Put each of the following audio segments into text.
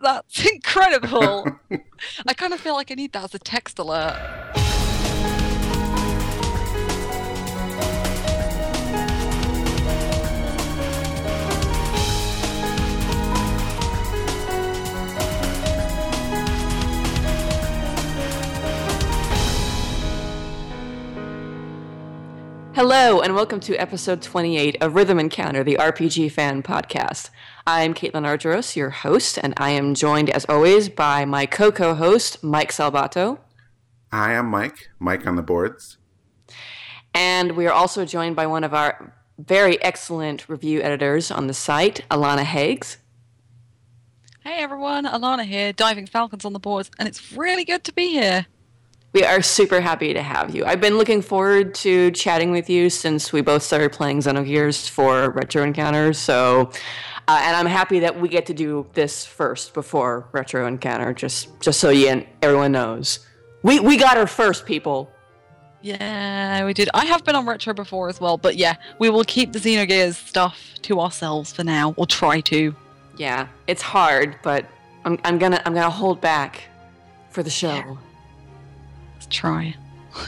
That's incredible. I kind of feel like I need that as a text alert. Hello, and welcome to episode 28 of Rhythm Encounter, the RPG fan podcast. I'm Caitlin Argyros, your host, and I am joined, as always, by my co co host, Mike Salbato. Hi, I'm Mike, Mike on the boards. And we are also joined by one of our very excellent review editors on the site, Alana Hagues. Hey everyone, Alana here, Diving Falcons on the boards, and it's really good to be here. We are super happy to have you. I've been looking forward to chatting with you since we both started playing Xenogears for Retro Encounters. So, uh, and I'm happy that we get to do this first before Retro Encounter, just just so you and everyone knows. We we got her first, people. Yeah, we did. I have been on Retro before as well, but yeah, we will keep the Xenogears stuff to ourselves for now, or try to. Yeah, it's hard, but I'm I'm gonna I'm gonna hold back for the show. Yeah. Let's try.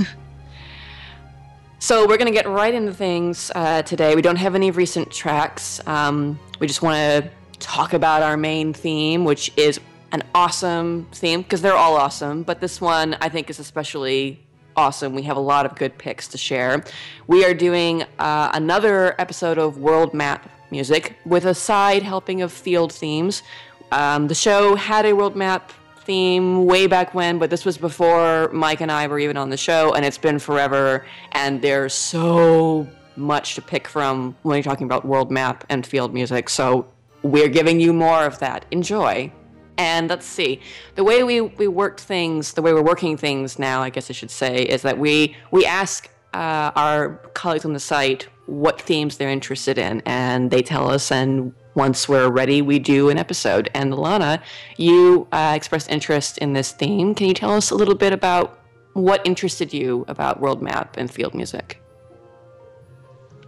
So we're going to get right into things uh, today. We don't have any recent tracks. Um, we just want to talk about our main theme, which is an awesome theme because they're all awesome, but this one I think is especially awesome. We have a lot of good picks to share. We are doing uh, another episode of World Map Music with a side helping of field themes. Um, the show had a world map theme way back when, but this was before Mike and I were even on the show, and it's been forever. And there's so much to pick from when you're talking about world map and field music. So we're giving you more of that. Enjoy. And let's see, the way we, we worked things, the way we're working things now, I guess I should say, is that we we ask uh, our colleagues on the site what themes they're interested in, and they tell us, and once we're ready, we do an episode. And Alana, you uh, expressed interest in this theme. Can you tell us a little bit about what interested you about world map and field music?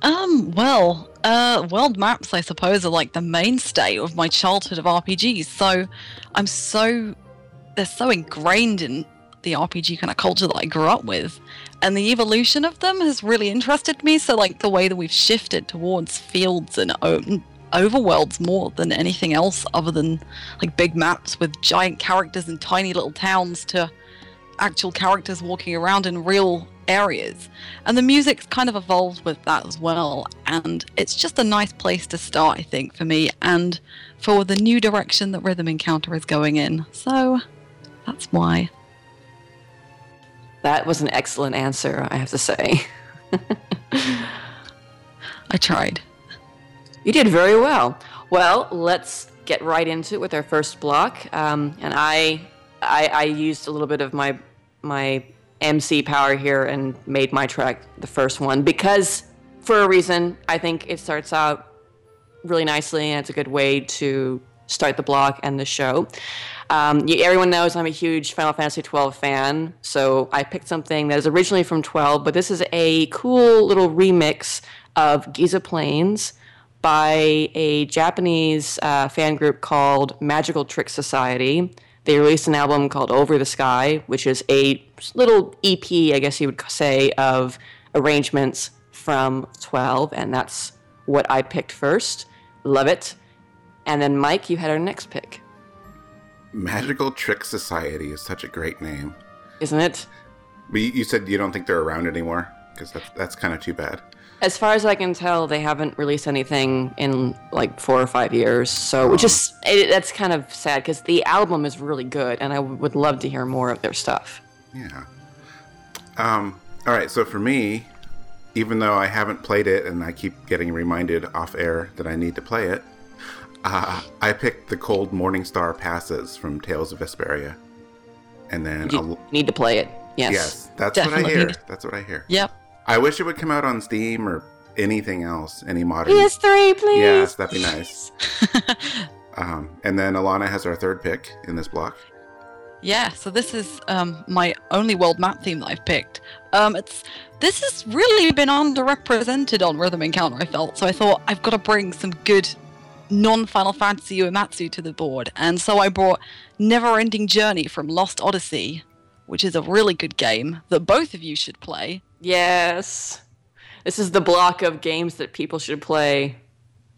Um, well, uh, world maps, I suppose, are like the mainstay of my childhood of RPGs. So I'm so, they're so ingrained in the RPG kind of culture that I grew up with. And the evolution of them has really interested me. So, like, the way that we've shifted towards fields and overworlds more than anything else other than like big maps with giant characters and tiny little towns to actual characters walking around in real areas. And the music's kind of evolved with that as well. And it's just a nice place to start, I think, for me and for the new direction that Rhythm Encounter is going in. So that's why. That was an excellent answer, I have to say. I tried. You did very well. Well, let's get right into it with our first block. Um, and I, I, I used a little bit of my my MC power here and made my track the first one because, for a reason, I think it starts out really nicely and it's a good way to start the block and the show. Um, everyone knows I'm a huge Final Fantasy XII fan, so I picked something that is originally from 12, but this is a cool little remix of Giza Plains by a Japanese uh, fan group called Magical Trick Society. They released an album called Over the Sky, which is a little EP, I guess you would say, of arrangements from 12, and that's what I picked first. Love it. And then, Mike, you had our next pick. Magical Trick Society is such a great name. Isn't it? But you said you don't think they're around anymore? Because that's, that's kind of too bad. As far as I can tell, they haven't released anything in like four or five years. So, which is it, that's kind of sad because the album is really good, and I w- would love to hear more of their stuff. Yeah. Um. All right. So for me, even though I haven't played it, and I keep getting reminded off air that I need to play it, uh, I picked the Cold Morning Star passes from Tales of Vesperia, and then You I'll, need to play it. Yes. yes, that's what I hear. That's what I hear. Yep. I wish it would come out on Steam or anything else, any modern. PS3, please. Yes, that'd be nice. Um, and then Alana has our third pick in this block. Yeah, so this is um, my only world map theme that I've picked. Um, it's this has really been underrepresented on Rhythm Encounter. I felt so. I thought I've got to bring some good non Final Fantasy Uematsu to the board, and so I brought Never Ending Journey from Lost Odyssey, which is a really good game that both of you should play. Yes. This is the block of games that people should play.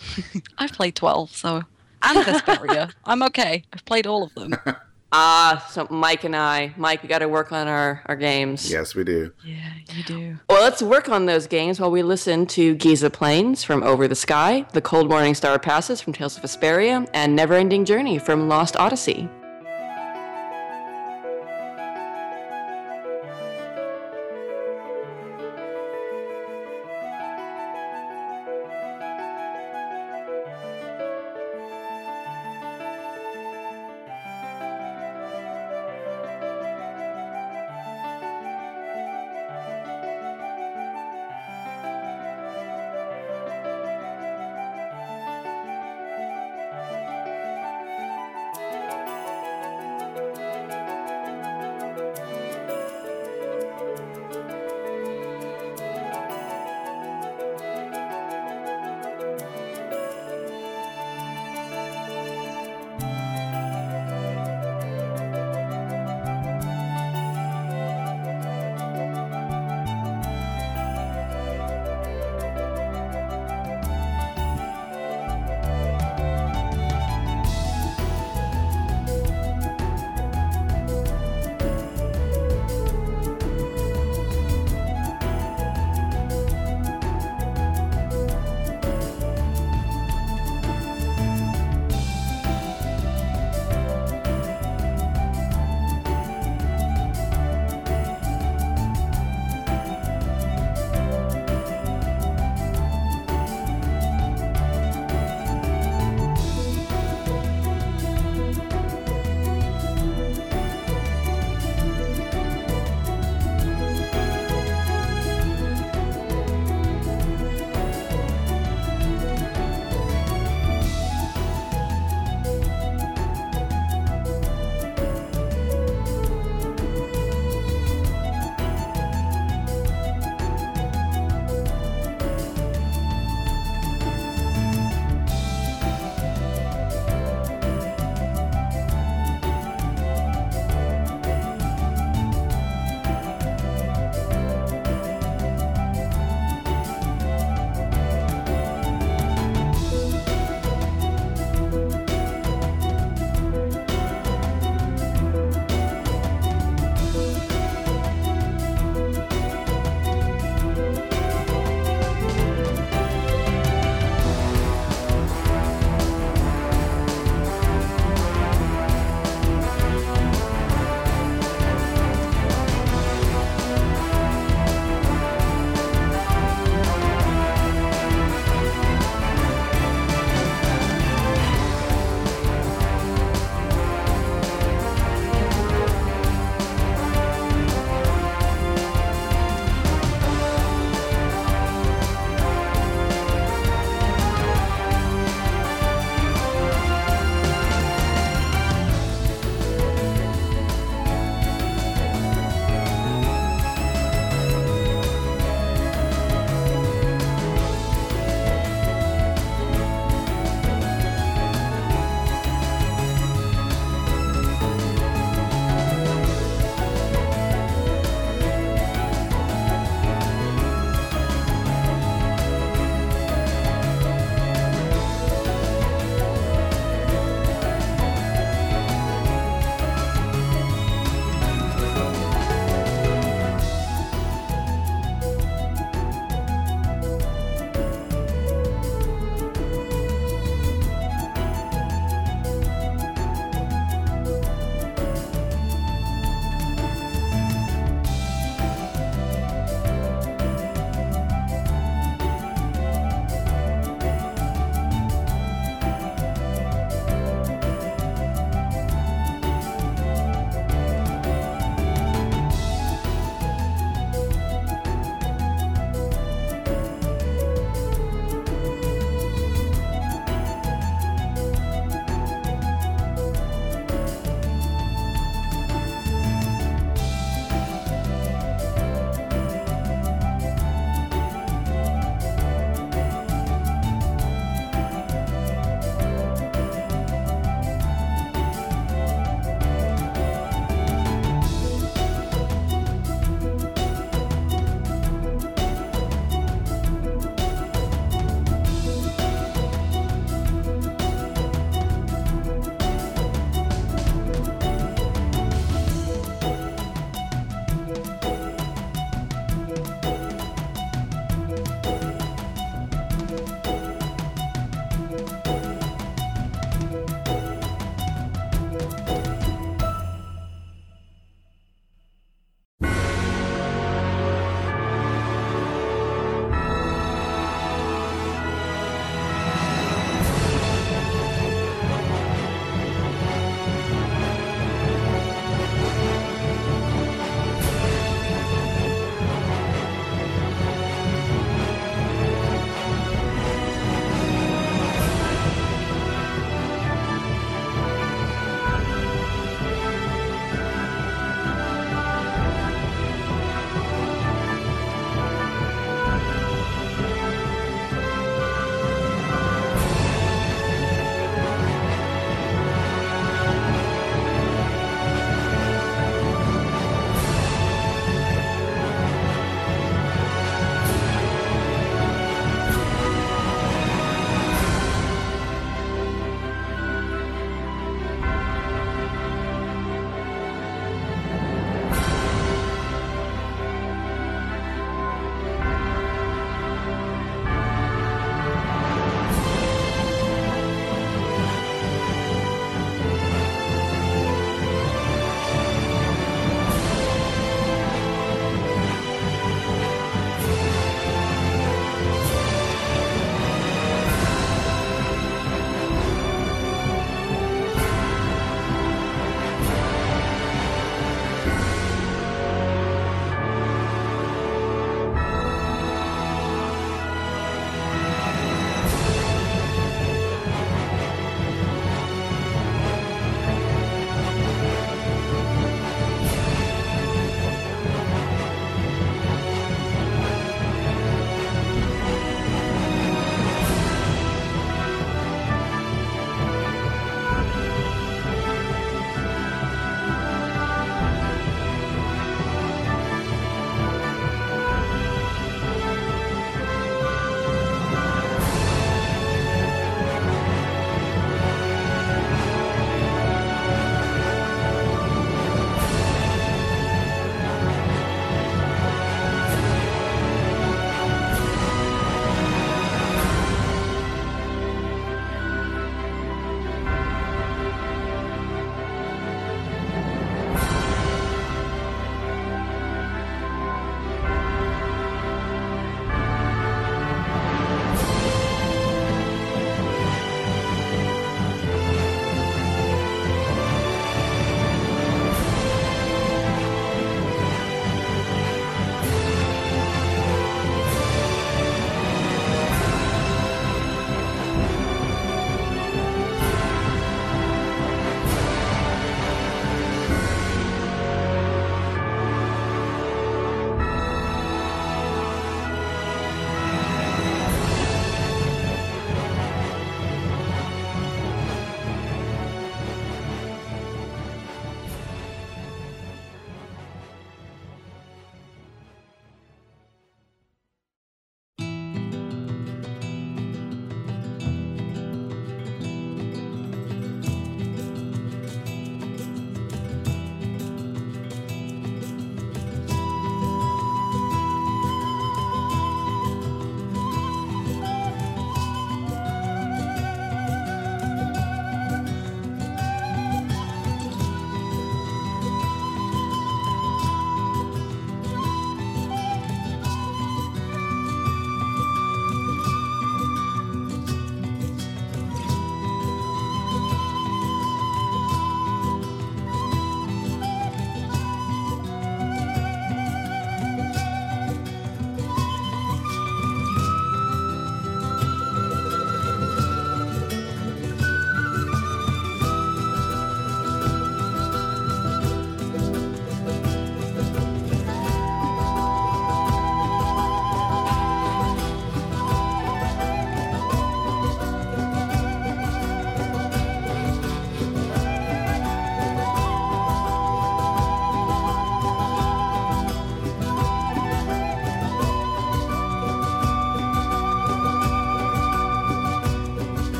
I've played 12, so. And Vesperia. I'm okay. I've played all of them. Ah, so Mike and I, Mike, we got to work on our, our games. Yes, we do. Yeah, you do. Well, let's work on those games while we listen to Giza Plains from Over the Sky, The Cold Morning Star Passes from Tales of Vesperia, and Never Ending Journey from Lost Odyssey.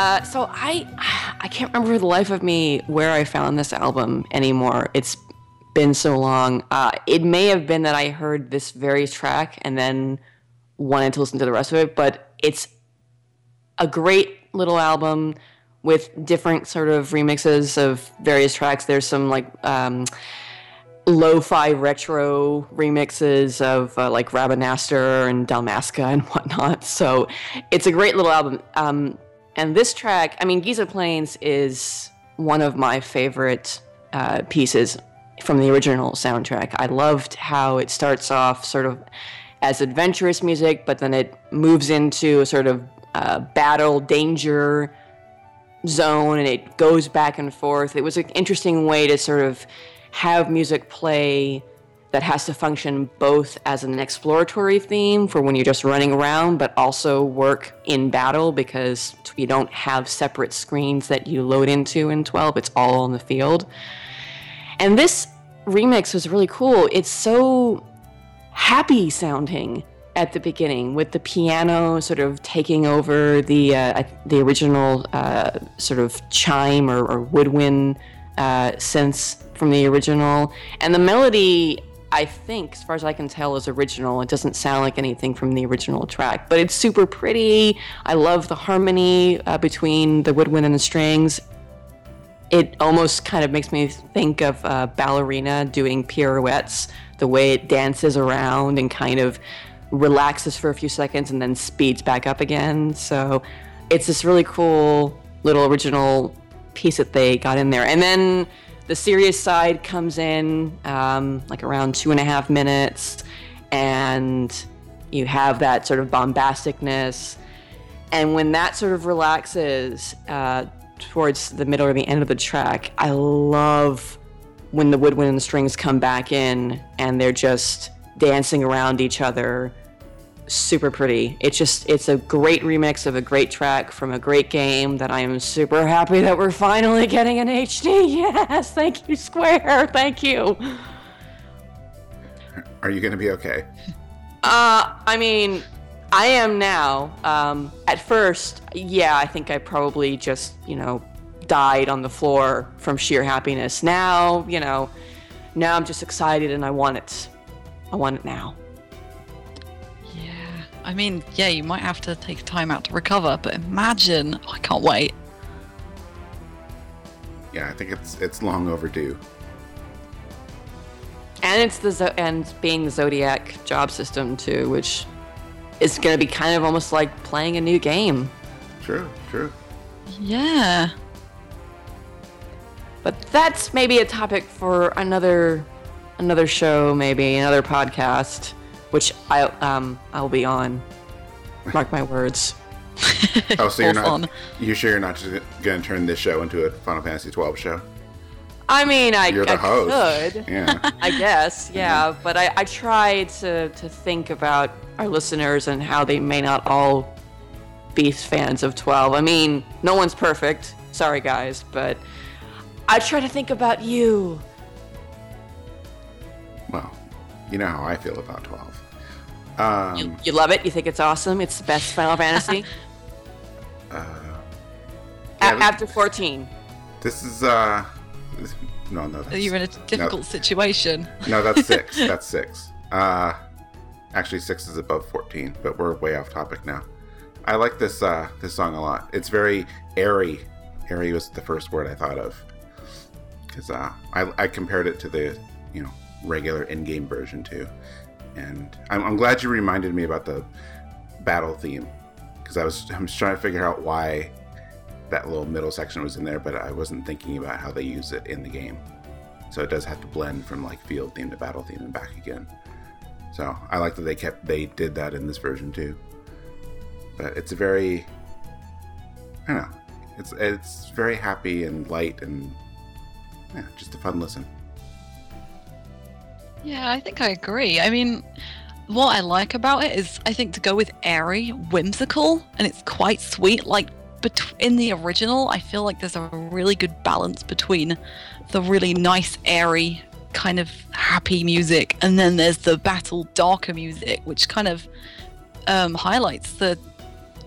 Uh, so I I can't remember the life of me where I found this album anymore. It's been so long. Uh, it may have been that I heard this very track and then wanted to listen to the rest of it, but it's a great little album with different sort of remixes of various tracks. There's some like um, lo-fi retro remixes of uh, like Rabanastre and Dalmasca and whatnot. So it's a great little album. Um, and this track, I mean, Giza Plains is one of my favorite uh, pieces from the original soundtrack. I loved how it starts off sort of as adventurous music, but then it moves into a sort of uh, battle, danger zone, and it goes back and forth. It was an interesting way to sort of have music play that has to function both as an exploratory theme for when you're just running around, but also work in battle because you don't have separate screens that you load into in 12. It's all on the field. And this remix was really cool. It's so happy sounding at the beginning with the piano sort of taking over the uh, the original uh, sort of chime or, or woodwind uh, synths from the original, and the melody. I think, as far as I can tell, is original. It doesn't sound like anything from the original track, but it's super pretty. I love the harmony uh, between the woodwind and the strings. It almost kind of makes me think of a ballerina doing pirouettes, the way it dances around and kind of relaxes for a few seconds and then speeds back up again. So it's this really cool little original piece that they got in there. And then the serious side comes in um, like around two and a half minutes, and you have that sort of bombasticness. And when that sort of relaxes uh, towards the middle or the end of the track, I love when the woodwind and the strings come back in and they're just dancing around each other super pretty. It's just it's a great remix of a great track from a great game that I am super happy that we're finally getting an HD. Yes, thank you Square. Thank you. Are you going to be okay? Uh, I mean, I am now. Um, at first, yeah, I think I probably just, you know, died on the floor from sheer happiness. Now, you know, now I'm just excited and I want it. I want it now. I mean, yeah, you might have to take time out to recover, but imagine, oh, I can't wait. Yeah, I think it's it's long overdue. And it's the Zo- and being the Zodiac job system too, which is going to be kind of almost like playing a new game. True, true. Yeah. But that's maybe a topic for another another show, maybe another podcast which I um I'll be on. Mark my words. oh, so you're not? You sure you're not just gonna turn this show into a Final Fantasy 12 show? I mean, I, you're the I host. could. Yeah. I guess, yeah. But I, I try to to think about our listeners and how they may not all be fans of 12. I mean, no one's perfect. Sorry, guys, but I try to think about you. Well, you know how I feel about 12. Um, you, you, love it? You think it's awesome? It's the best Final Fantasy? uh, yeah, A- after 14. This is, uh. No, no. You're in a difficult no, situation. No, that's six. that's six. Uh, actually, six is above 14, but we're way off topic now. I like this uh, this song a lot. It's very airy. Airy was the first word I thought of because uh, I, I compared it to the you know regular in-game version too and I'm, I'm glad you reminded me about the battle theme because I was I was trying to figure out why that little middle section was in there, but I wasn't thinking about how they use it in the game. So it does have to blend from like field theme to battle theme and back again. So I like that they kept they did that in this version too. But it's a very I don't know. It's it's very happy and light and yeah, just a fun listen. Yeah, I think I agree. I mean, what I like about it is I think to go with airy, whimsical, and it's quite sweet. Like bet- in the original, I feel like there's a really good balance between the really nice, airy, kind of happy music, and then there's the battle, darker music, which kind of um, highlights the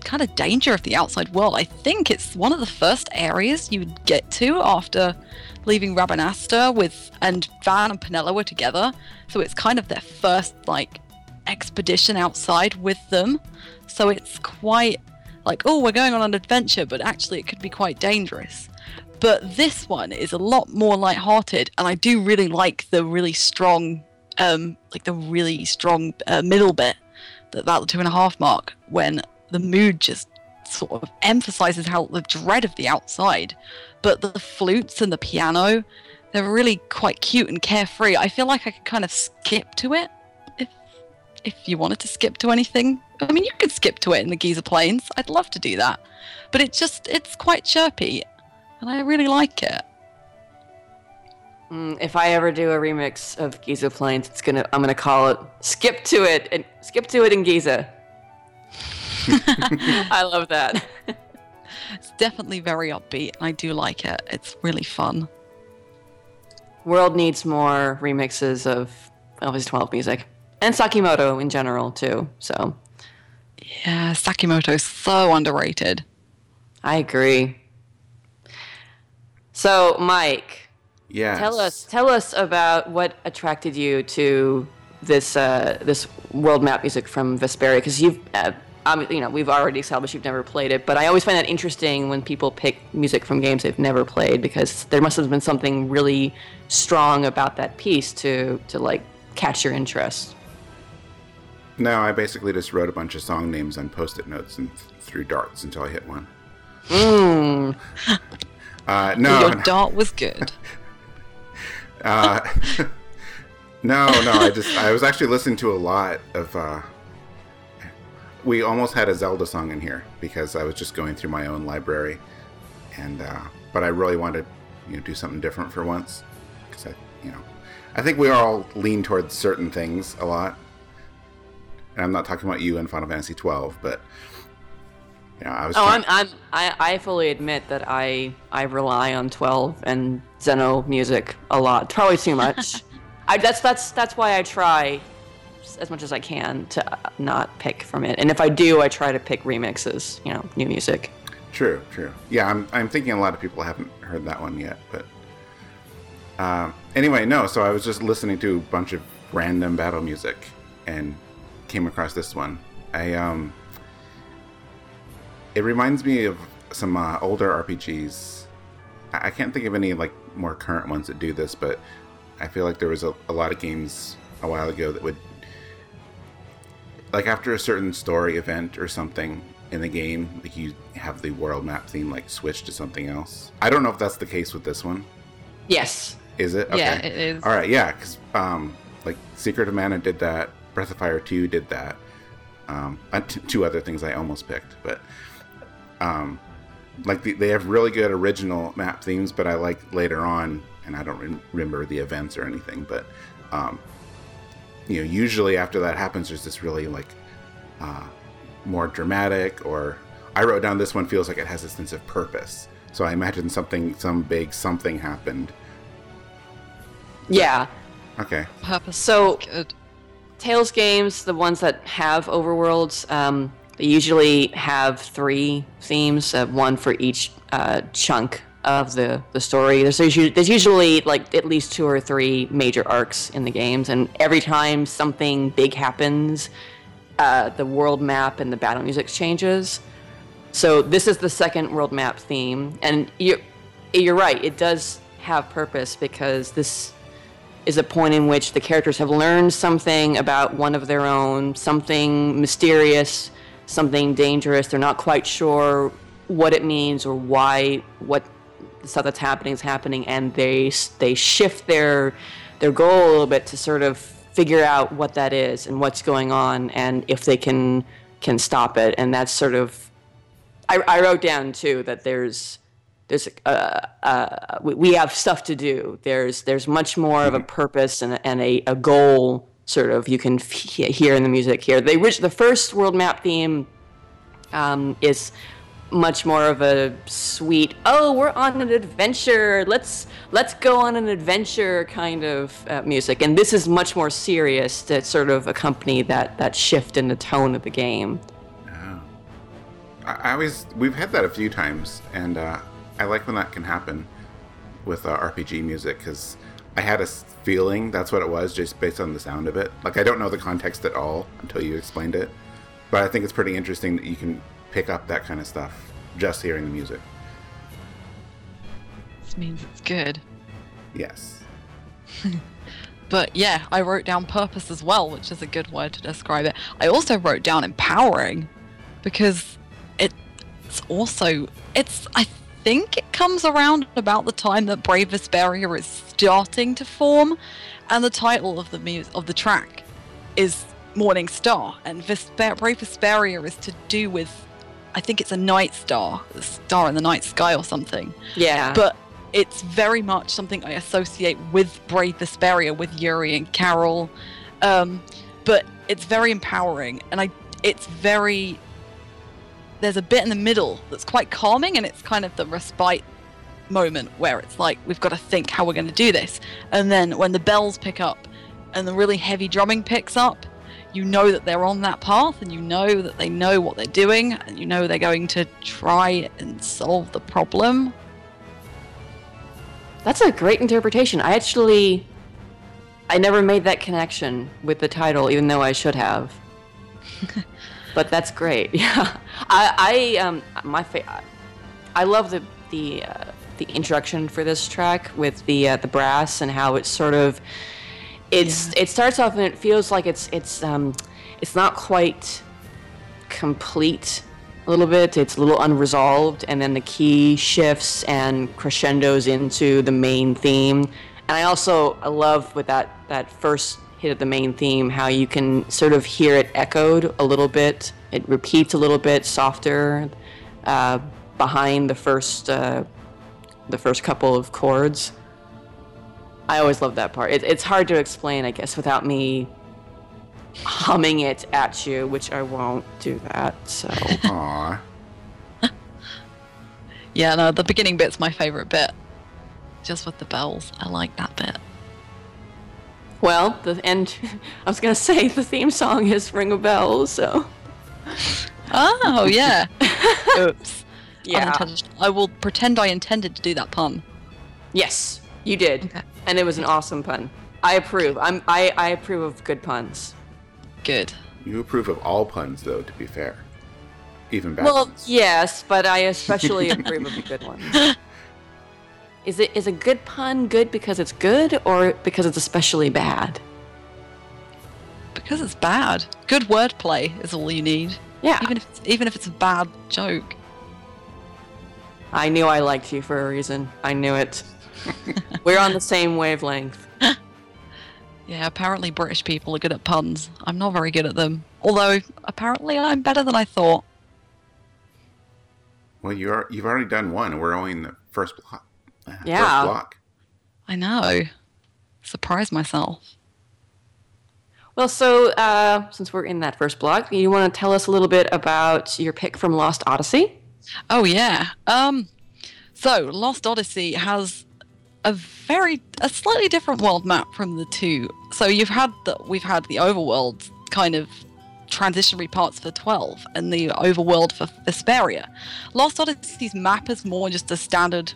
kind of danger of the outside world. I think it's one of the first areas you get to after leaving Rabanastre with and Vaan and Penelo were together. So it's kind of their first like expedition outside with them. So it's quite like, oh, we're going on an adventure, but actually it could be quite dangerous. But this one is a lot more light-hearted, and I do really like the really strong, um, like the really strong uh, middle bit, that the two and a half mark, when the mood just sort of emphasizes how the dread of the outside. But the flutes and the piano, they're really quite cute and carefree. I feel like I could kind of skip to it if if you wanted to skip to anything. I mean, you could skip to it in the Giza Plains. I'd love to do that. But it's just it's quite chirpy and I really like it. Mm, if I ever do a remix of Giza Plains, it's gonna I'm gonna call it "Skip to It" and "Skip to It" in Giza. I love that. it's definitely very upbeat, and I do like it. It's really fun. World needs more remixes of Elvis 12 music and Sakimoto in general too. So, yeah, Sakimoto is so underrated. I agree. So, Mike, yeah, tell us tell us about what attracted you to this uh, this world map music from Vesperia because you've uh, um, you know we've already established you've never played it, but I always find that interesting when people pick music from games they've never played because there must have been something really strong about that piece to to like catch your interest. No, I basically just wrote a bunch of song names on post-it notes and threw darts until I hit one. Mm. Uh, no, your dart was good. uh, no, no. I just I was actually listening to a lot of. Uh, we almost had a Zelda song in here because I was just going through my own library, and uh, but I really wanted to you know do something different for once because I you know I think we all lean towards certain things a lot. And I'm not talking about you in Final Fantasy 12, but you know, I was. Oh, trying- I'm, I'm I, I fully admit that I I rely on 12 and Xeno music a lot. Probably too much. I that's that's that's why I try as much as I can to not pick from it. And if I do, I try to pick remixes, you know, new music. True, true. Yeah, I'm, I'm thinking a lot of people haven't heard that one yet, but uh, anyway, no. So I was just listening to a bunch of random battle music and came across this one. I um, it reminds me of some uh, older RPGs. I, I can't think of any like more current ones that do this, but I feel like there was a, a lot of games a while ago that would like after a certain story event or something in the game, like you have the world map theme like switch to something else. I don't know if that's the case with this one. Yes. Is it? Yeah, it is. All right, yeah, because um, like Secret of Mana did that. Breath of Fire Two did that. Um, t- two other things I almost picked, but um, like the, they have really good original map themes. But I like later on, and I don't re- remember the events or anything, but um, you know, usually after that happens, there's this really like uh, more dramatic, or I wrote down this one feels like it has a sense of purpose. So I imagine something, some big something happened. Yeah. Okay. Purpose. So Good. Tales games, the ones that have overworlds, um, they usually have three themes, uh, one for each uh, chunk of the, the story. There's usually, there's usually like at least two or three major arcs in the games, and every time something big happens, uh, the world map and the battle music changes. So this is the second world map theme, and you you're right. It does have purpose because this is a point in which the characters have learned something about one of their own, something mysterious, something dangerous. They're not quite sure what it means or why what the stuff that's happening is happening, and they they shift their their goal a little bit to sort of figure out what that is and what's going on, and if they can can stop it. And that's sort of I, I wrote down too that there's there's uh, uh, we, have stuff to do. There's there's much more of a purpose and, and a, a goal sort of you can f- hear in the music here. The orig- the first world map theme um, is much more of a sweet oh we're on an adventure let's let's go on an adventure kind of uh, music and this is much more serious to sort of accompany that that shift in the tone of the game Oh. I, I always we've had that a few times, and uh, I like when that can happen with uh, RPG music because I had a feeling that's what it was just based on the sound of it. Like I don't know the context at all until you explained it, but I think it's pretty interesting that you can pick up that kind of stuff just hearing the music. This means it's good. Yes. But yeah, I wrote down purpose as well, which is a good word to describe it. I also wrote down empowering because it's also it's I think it comes around about the time that Brave Vesperia is starting to form, and the title of the mu- of the track is Morning Star, and Vesper- Brave Vesperia is to do with I think it's a night star, a star in the night sky or something Yeah. but it's very much something I associate with Brave Vesperia, with Yuri and Karol. Um, but it's very empowering, and I it's very there's a bit in the middle that's quite calming, and it's kind of the respite moment where it's like we've got to think how we're going to do this, and then when the bells pick up and the really heavy drumming picks up. You know that they're on that path, and you know that they know what they're doing, and you know they're going to try and solve the problem. That's a great interpretation. I actually, I never made that connection with the title, even though I should have. but that's great. Yeah, I, I, um, my fa- I love the the uh, the introduction for this track with the uh, the brass and how it's sort of, it's it starts off and it feels like it's it's um, it's not quite complete a little bit. It's a little unresolved, and then the key shifts and crescendos into the main theme. And I also I love with that that first hit of the main theme how you can sort of hear it echoed a little bit. It repeats a little bit softer uh, behind the first uh, the first couple of chords. I always love that part. It, it's hard to explain, I guess, without me humming it at you, which I won't do that. So. Aw. Yeah, no, the beginning bit's my favorite bit. Just with the bells. I like that bit. Well, the end. I was gonna say the theme song is "Ring a Bell," so Oh, yeah. Oops. yeah. I will pretend I intended to do that pun. Yes, you did, Okay. and it was an awesome pun. I approve. I'm. I, I approve of good puns. Good. You approve of all puns, though. To be fair, even bad. Well, ones. yes, but I especially approve of the good ones. Is it is a good pun good because it's good or because it's especially bad? Because it's bad. Good wordplay is all you need. Yeah, Even if it's, even if it's a bad joke. I knew I liked you for a reason. I knew it. We're on the same wavelength. Yeah, apparently British people are good at puns. I'm not very good at them. Although apparently I'm better than I thought. well, you are. You've already done one. and We're only in the first block. uh, Yeah. First block. I know. Surprised myself. Well, so uh, since we're in that first block, you want to tell us a little bit about your pick from Lost Odyssey? Oh yeah. Um so Lost Odyssey has a very a slightly different world map from the two. So you've had the we've had the overworld kind of transitionary parts for 12 and the overworld for Vesperia. Lost Odyssey's map is more just a standard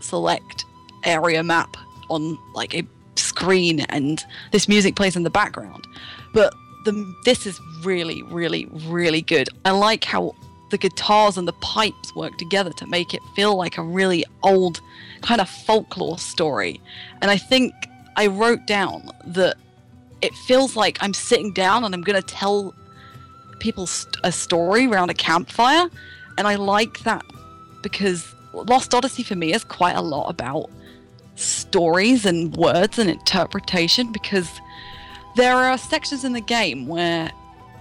select area map on like a screen and this music plays in the background. But the this is really really really good. I like how the guitars and the pipes work together to make it feel like a really old kind of folklore story. And I think I wrote down that it feels like I'm sitting down and I'm going to tell people st- a story around a campfire. And I like that because Lost Odyssey for me is quite a lot about stories and words and interpretation because there are sections in the game where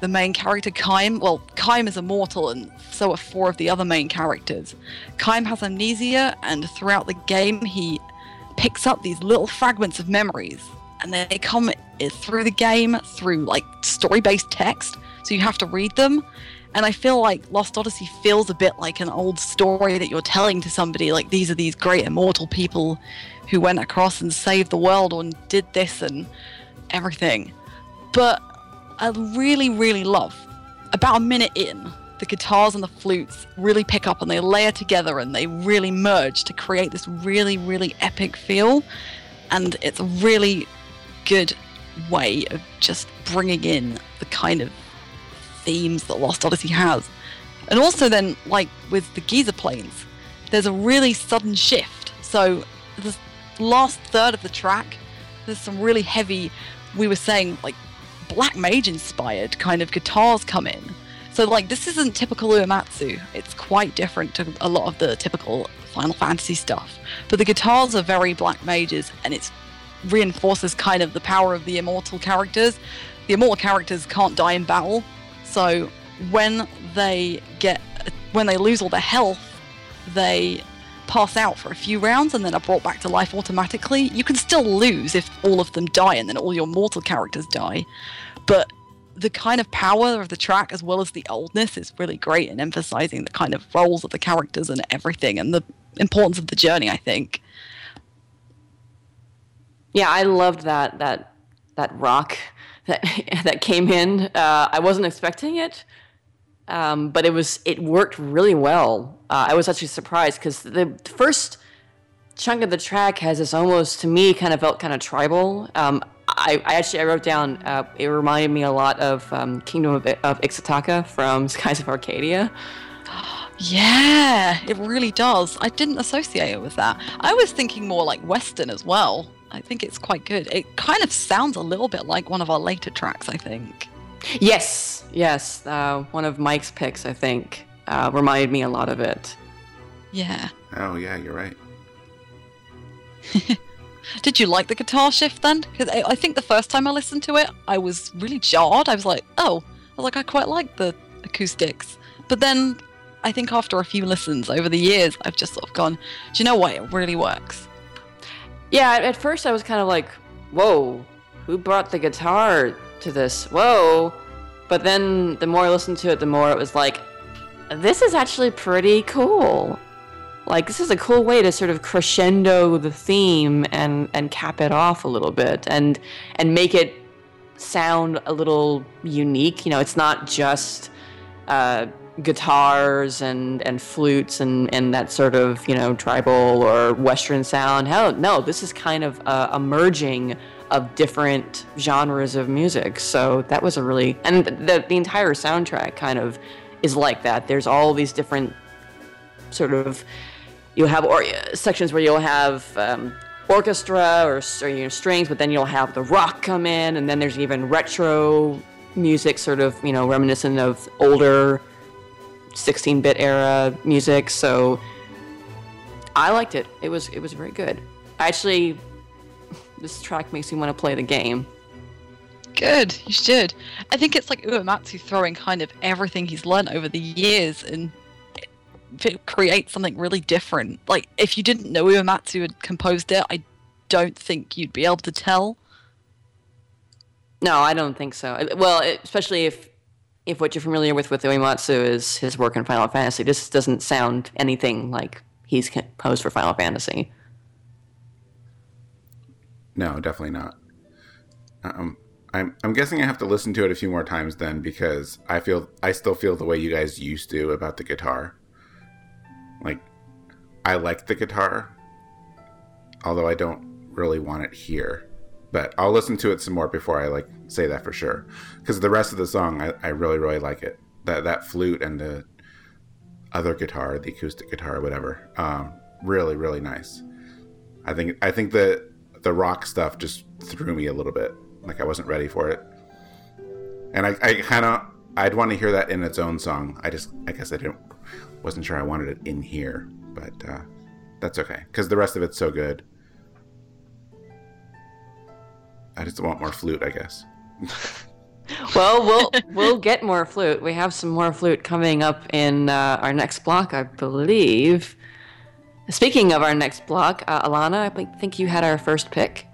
the main character Kaim, well, Kaim is immortal and so are four of the other main characters. Kaim has amnesia and throughout the game he picks up these little fragments of memories and they come through the game through like story-based text so you have to read them and I feel like Lost Odyssey feels a bit like an old story that you're telling to somebody like these are these great immortal people who went across and saved the world and did this and everything. But I really, really love about a minute in the guitars and the flutes really pick up and they layer together and they really merge to create this really, really epic feel. And it's a really good way of just bringing in the kind of themes that Lost Odyssey has. And also, then, like with the Giza Plains, there's a really sudden shift. So, the last third of the track, there's some really heavy, we were saying, like black mage inspired kind of guitars come in. So, like, this isn't typical Uematsu. It's quite different to a lot of the typical Final Fantasy stuff. But the guitars are very black mages, and it reinforces kind of the power of the immortal characters. The immortal characters can't die in battle, so when they get when they lose all their health, they pass out for a few rounds and then are brought back to life automatically. You can still lose if all of them die and then all your mortal characters die, but the kind of power of the track as well as the oldness is really great in emphasizing the kind of roles of the characters and everything and the importance of the journey i think yeah i loved that that that rock that that came in. Uh, I wasn't expecting it, um, but it was it worked really well. Uh, I was actually surprised because the first chunk of the track has this almost to me kind of felt kind of tribal. Um, I, I, actually I wrote down uh, it reminded me a lot of um, Kingdom of, of Ixa'taka from Skies of Arcadia. Yeah, it really does. I didn't associate it with that. I was thinking more like Western as well. I think it's quite good. It kind of sounds a little bit like one of our later tracks, I think. Yes, yes. Uh, one of Mike's picks, I think, uh, reminded me a lot of it. Yeah. Oh, yeah, you're right. Did you like the guitar shift then? Because I, I, think the first time I listened to it, I was really jarred. I was like, oh, I was like, I quite like the acoustics. But then I think after a few listens over the years, I've just sort of gone, do you know what? It really works. Yeah, at first I was kind of like, whoa, who brought the guitar to this? Whoa. But then the more I listened to it, the more it was like, this is actually pretty cool. Like this is a cool way to sort of crescendo the theme and and cap it off a little bit and and make it sound a little unique. You know, it's not just uh, guitars and and flutes and and that sort of you know tribal or western sound hell no this is kind of a, a merging of different genres of music so that was a really and the the entire soundtrack kind of is like that there's all these different sort of you'll have or, sections where you'll have um, orchestra or, or you know, strings but then you'll have the rock come in and then there's even retro music sort of you know reminiscent of older 16-bit era music, so I liked it. It was it was very good. I Actually, this track makes me want to play the game. Good, you should. I think it's like Uematsu throwing kind of everything he's learned over the years and create something really different. Like if you didn't know Uematsu had composed it, I don't think you'd be able to tell. No, I don't think so. Well, especially if if what you're familiar with with Uematsu is his work in Final Fantasy, this doesn't sound anything like he's composed for Final Fantasy. No, definitely not. Um, I'm I'm guessing I have to listen to it a few more times then because I feel I still feel the way you guys used to about the guitar. Like, I like the guitar, although I don't really want it here but I'll listen to it some more before I like say that for sure. Because the rest of the song, I, I really really like it. That that flute and the other guitar, the acoustic guitar, whatever, um, really really nice. I think I think the the rock stuff just threw me a little bit. Like I wasn't ready for it, and I, I kind of I'd want to hear that in its own song. I just I guess I didn't wasn't sure I wanted it in here, but uh, that's okay because the rest of it's so good. I just want more flute, I guess. well, we'll we'll get more flute. We have some more flute coming up in uh, our next block, I believe. Speaking of our next blog, uh, Alana, I think you had our first pick.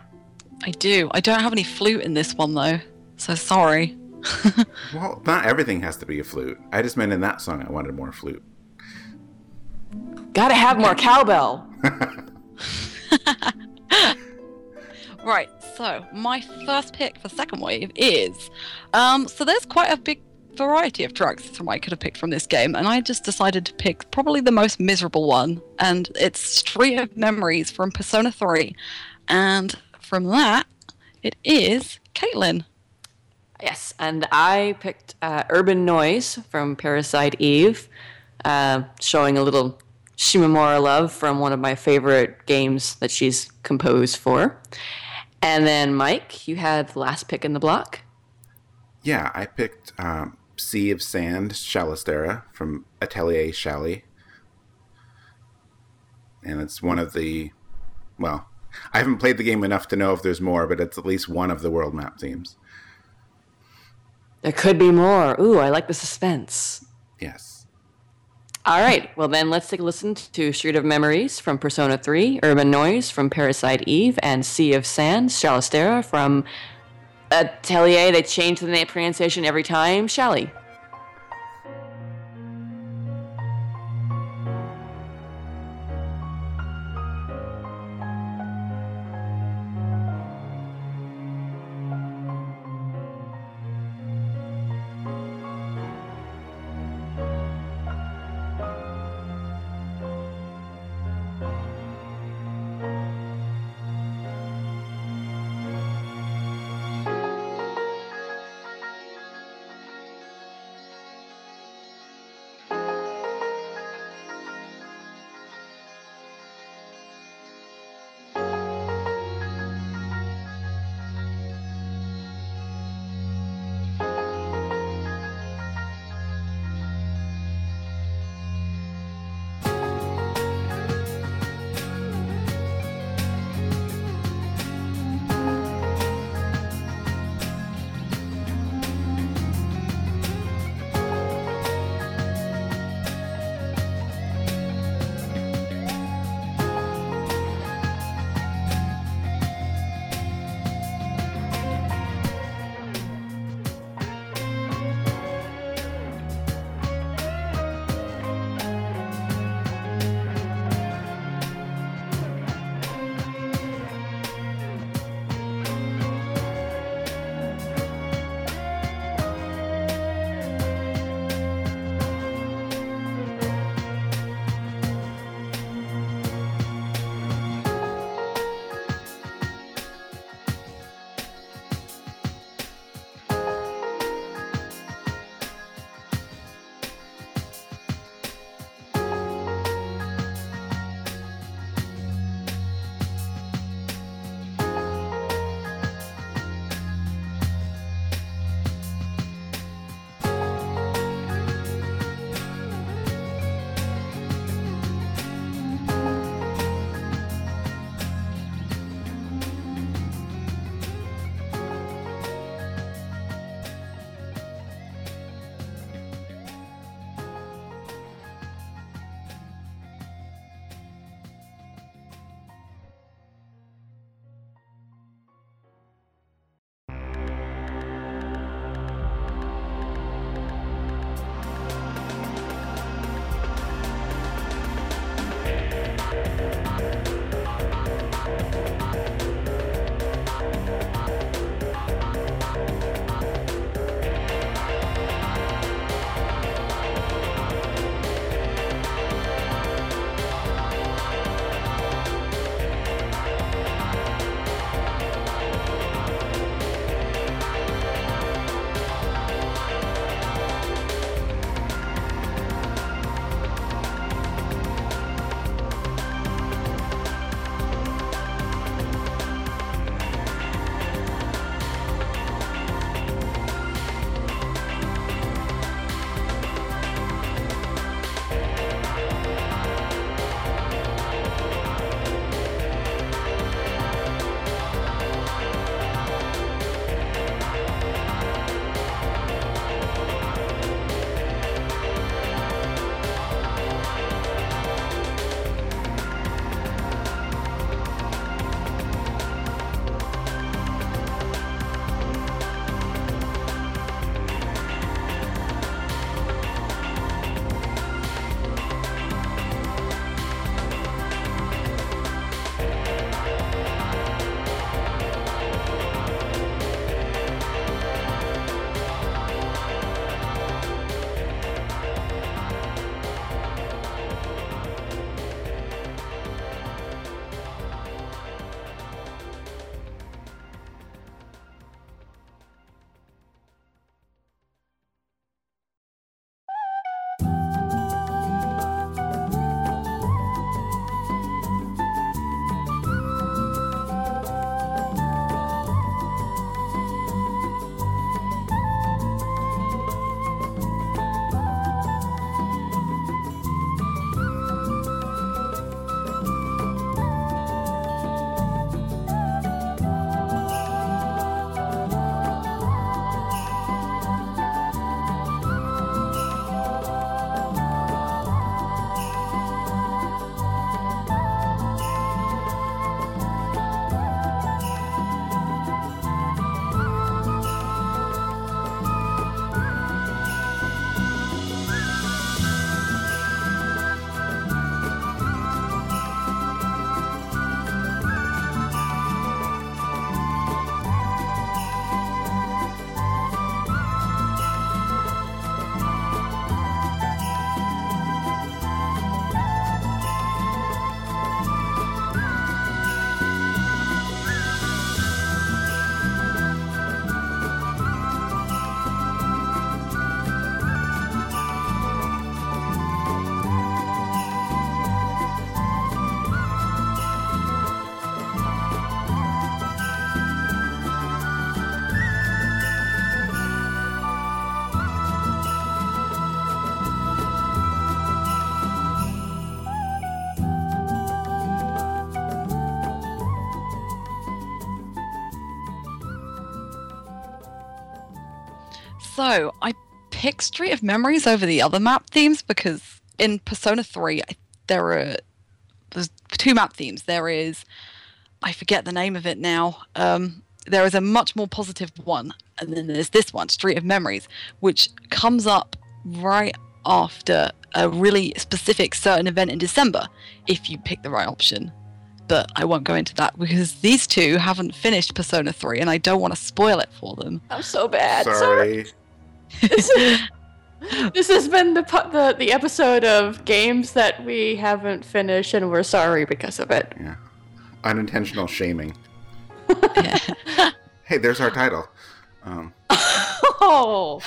I do. I don't have any flute in this one though, so sorry. well, not everything has to be a flute. I just meant in that song I wanted more flute. Gotta have more cowbell. right. So my first pick for second wave is, um, so there's quite a big variety of tracks from I could have picked from this game, and I just decided to pick probably the most miserable one, and it's Street of Memories from Persona 3. And from that, it is Caitlin. Yes, and I picked uh, Urban Noise from Parasite Eve, uh, showing a little Shimomura love from one of my favorite games that she's composed for. And then, Mike, you had the last pick in the block. Yeah, I picked um, Sea of Sand, Shalistera from Atelier Shally. And it's one of the, well, I haven't played the game enough to know if there's more, but it's at least one of the world map themes. There could be more. Ooh, I like the suspense. Yes. All right. Well, then let's take a listen to Street of Memories from Persona 3, Urban Noise from Parasite Eve, and Sea of Sand, Shalistera from Atelier. They change the pronunciation every time. Shally. I picked Street of Memories over the other map themes because in Persona 3 I- there are there's two map themes. There is I forget the name of it now. Um, there is a much more positive one, and then there's this one, Street of Memories, which comes up right after a really specific certain event in December if you pick the right option. But I won't go into that because these two haven't finished Persona 3 and I don't want to spoil it for them. I'm so bad. Sorry. This, is- this has been the, the the episode of games that we haven't finished, and we're sorry because of it. Yeah. Unintentional shaming. Yeah. Hey, there's our title. Um, Oh,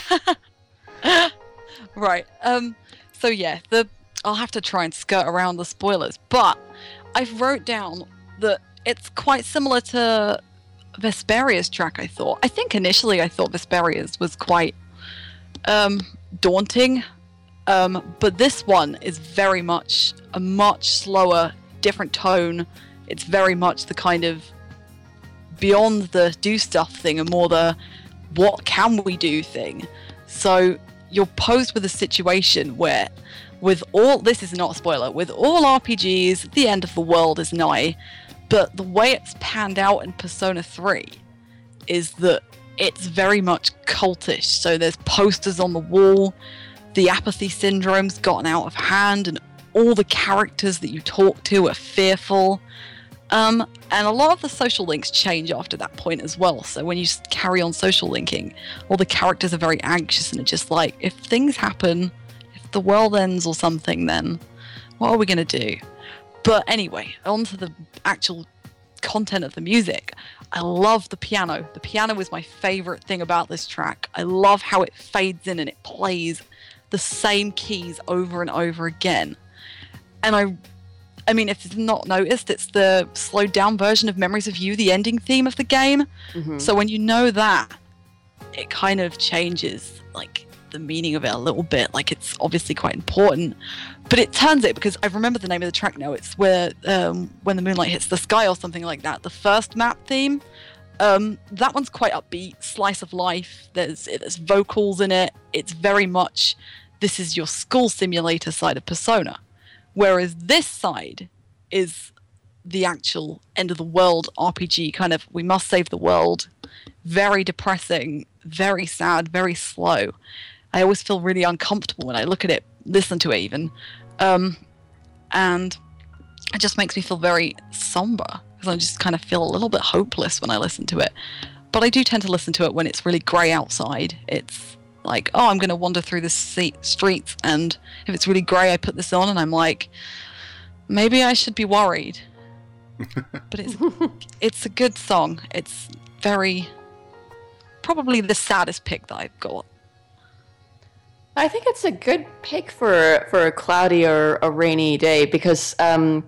Right. Um. So yeah, the I'll have to try and skirt around the spoilers, but I've wrote down that it's quite similar to Vesperia's track. I thought. I think initially I thought Vesperia's was quite um daunting, um, but this one is very much a much slower, different tone. It's very much the kind of beyond the do stuff thing and more the what can we do thing. So you're posed with a situation where with all this is not a spoiler with all rpgs the end of the world is nigh but the way it's panned out in persona 3 is that it's very much cultish so there's posters on the wall the apathy syndrome's gotten out of hand and all the characters that you talk to are fearful um, and a lot of the social links change after that point as well. So when you carry on social linking, all the characters are very anxious and are just like, if things happen, if the world ends or something, then what are we going to do? But anyway, on to the actual content of the music. I love the piano. The piano is my favorite thing about this track. I love how it fades in and it plays the same keys over and over again. And I I mean, if you've not noticed, it's the slowed down version of Memories of You, the ending theme of the game. Mhm. So when you know that, it kind of changes like the meaning of it a little bit. Like it's obviously quite important, but it turns it because I remember the name of the track now. It's where um, when the moonlight hits the sky or something like that. The first map theme. Um, that one's quite upbeat, slice of life. There's there's vocals in it. It's very much this is your school simulator side of Persona, whereas this side is the actual end of the world RPG kind of we must save the world. Very depressing, very sad, very slow. I always feel really uncomfortable when I look at it, listen to it even. Um, and it just makes me feel very somber because I just kind of feel a little bit hopeless when I listen to it. But I do tend to listen to it when it's really grey outside. It's like, oh, I'm going to wander through the streets, and if it's really grey, I put this on, and I'm like, maybe I should be worried. but it's it's a good song. It's very probably the saddest pick that I've got. I think it's a good pick for for a cloudy or a rainy day because, um,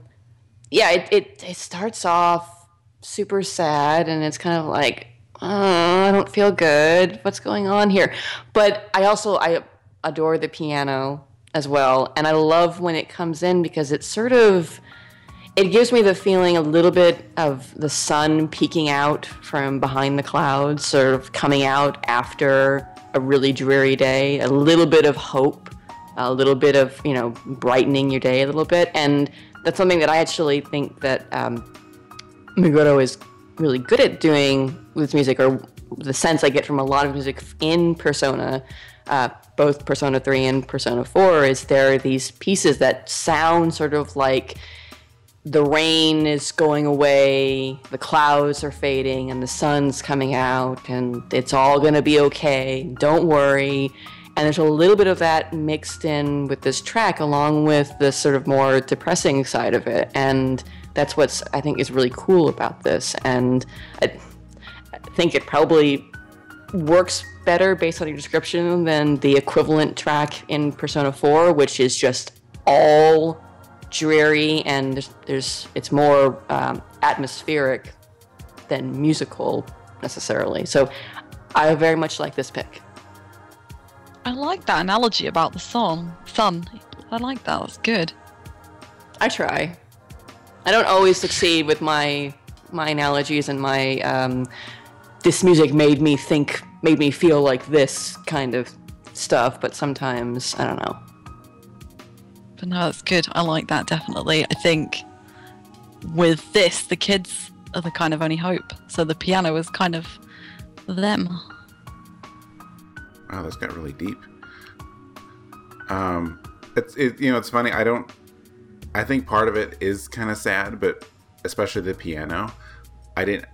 yeah, it, it it starts off super sad and it's kind of like, oh, I don't feel good. What's going on here? But I also I adore the piano as well, and I love when it comes in because it's sort of it gives me the feeling a little bit of the sun peeking out from behind the clouds, sort of coming out after a really dreary day, a little bit of hope, a little bit of, you know, brightening your day a little bit. And that's something that I actually think that um, Meguro is really good at doing with music, or the sense I get from a lot of music in Persona, uh, both Persona 3 and Persona 4, is there are these pieces that sound sort of like the rain is going away, the clouds are fading, and the sun's coming out, and it's all gonna be okay. Don't worry. And there's a little bit of that mixed in with this track, along with the sort of more depressing side of it. And that's what's I think is really cool about this. And I, I think it probably works better based on your description than the equivalent track in Persona 4, which is just all dreary and there's, there's it's more um, atmospheric than musical necessarily. So I very much like this pick. I like that analogy about the sun. Sun. I like that. That's good. I try. I don't always succeed with my my analogies and my um, this music made me think made me feel like this kind of stuff, but sometimes I don't know. But no, that's good. I like that definitely. I think with this, the kids are the kind of only hope. So the piano is kind of them. Wow, this got really deep. Um, it's it, you know it's funny. I don't. I think part of it is kind of sad, but especially the piano. I didn't.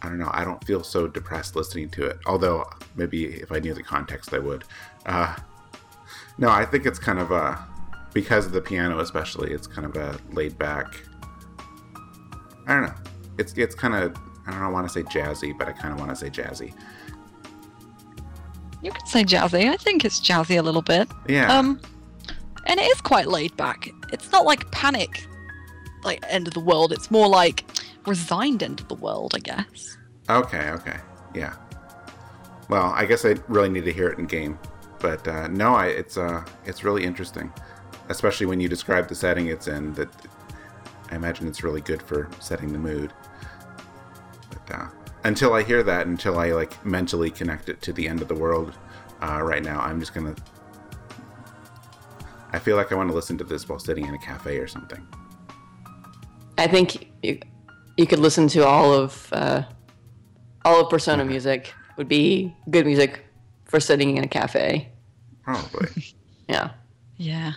I don't know. I don't feel so depressed listening to it. Although maybe if I knew the context, I would. Uh, no, I think it's kind of a because of the piano, especially. It's kind of a laid back. I don't know. It's it's kind of I don't want to say jazzy, but I kind of want to say jazzy. You could say jazzy. I think it's jazzy a little bit. Yeah. Um, and it is quite laid back. It's not like panic, like end of the world. It's more like resigned end of the world, I guess. Okay, okay, yeah. Well, I guess I really need to hear it in game, but uh, no, I, it's uh, it's really interesting, especially when you describe the setting it's in. That I imagine it's really good for setting the mood. But uh, until I hear that, until I like mentally connect it to the end of the world, uh, right now, I'm just gonna. I feel like I want to listen to this while sitting in a cafe or something. I think you, you could listen to all of uh, all of Persona music would be good music for sitting in a cafe. Probably. Yeah. Yeah.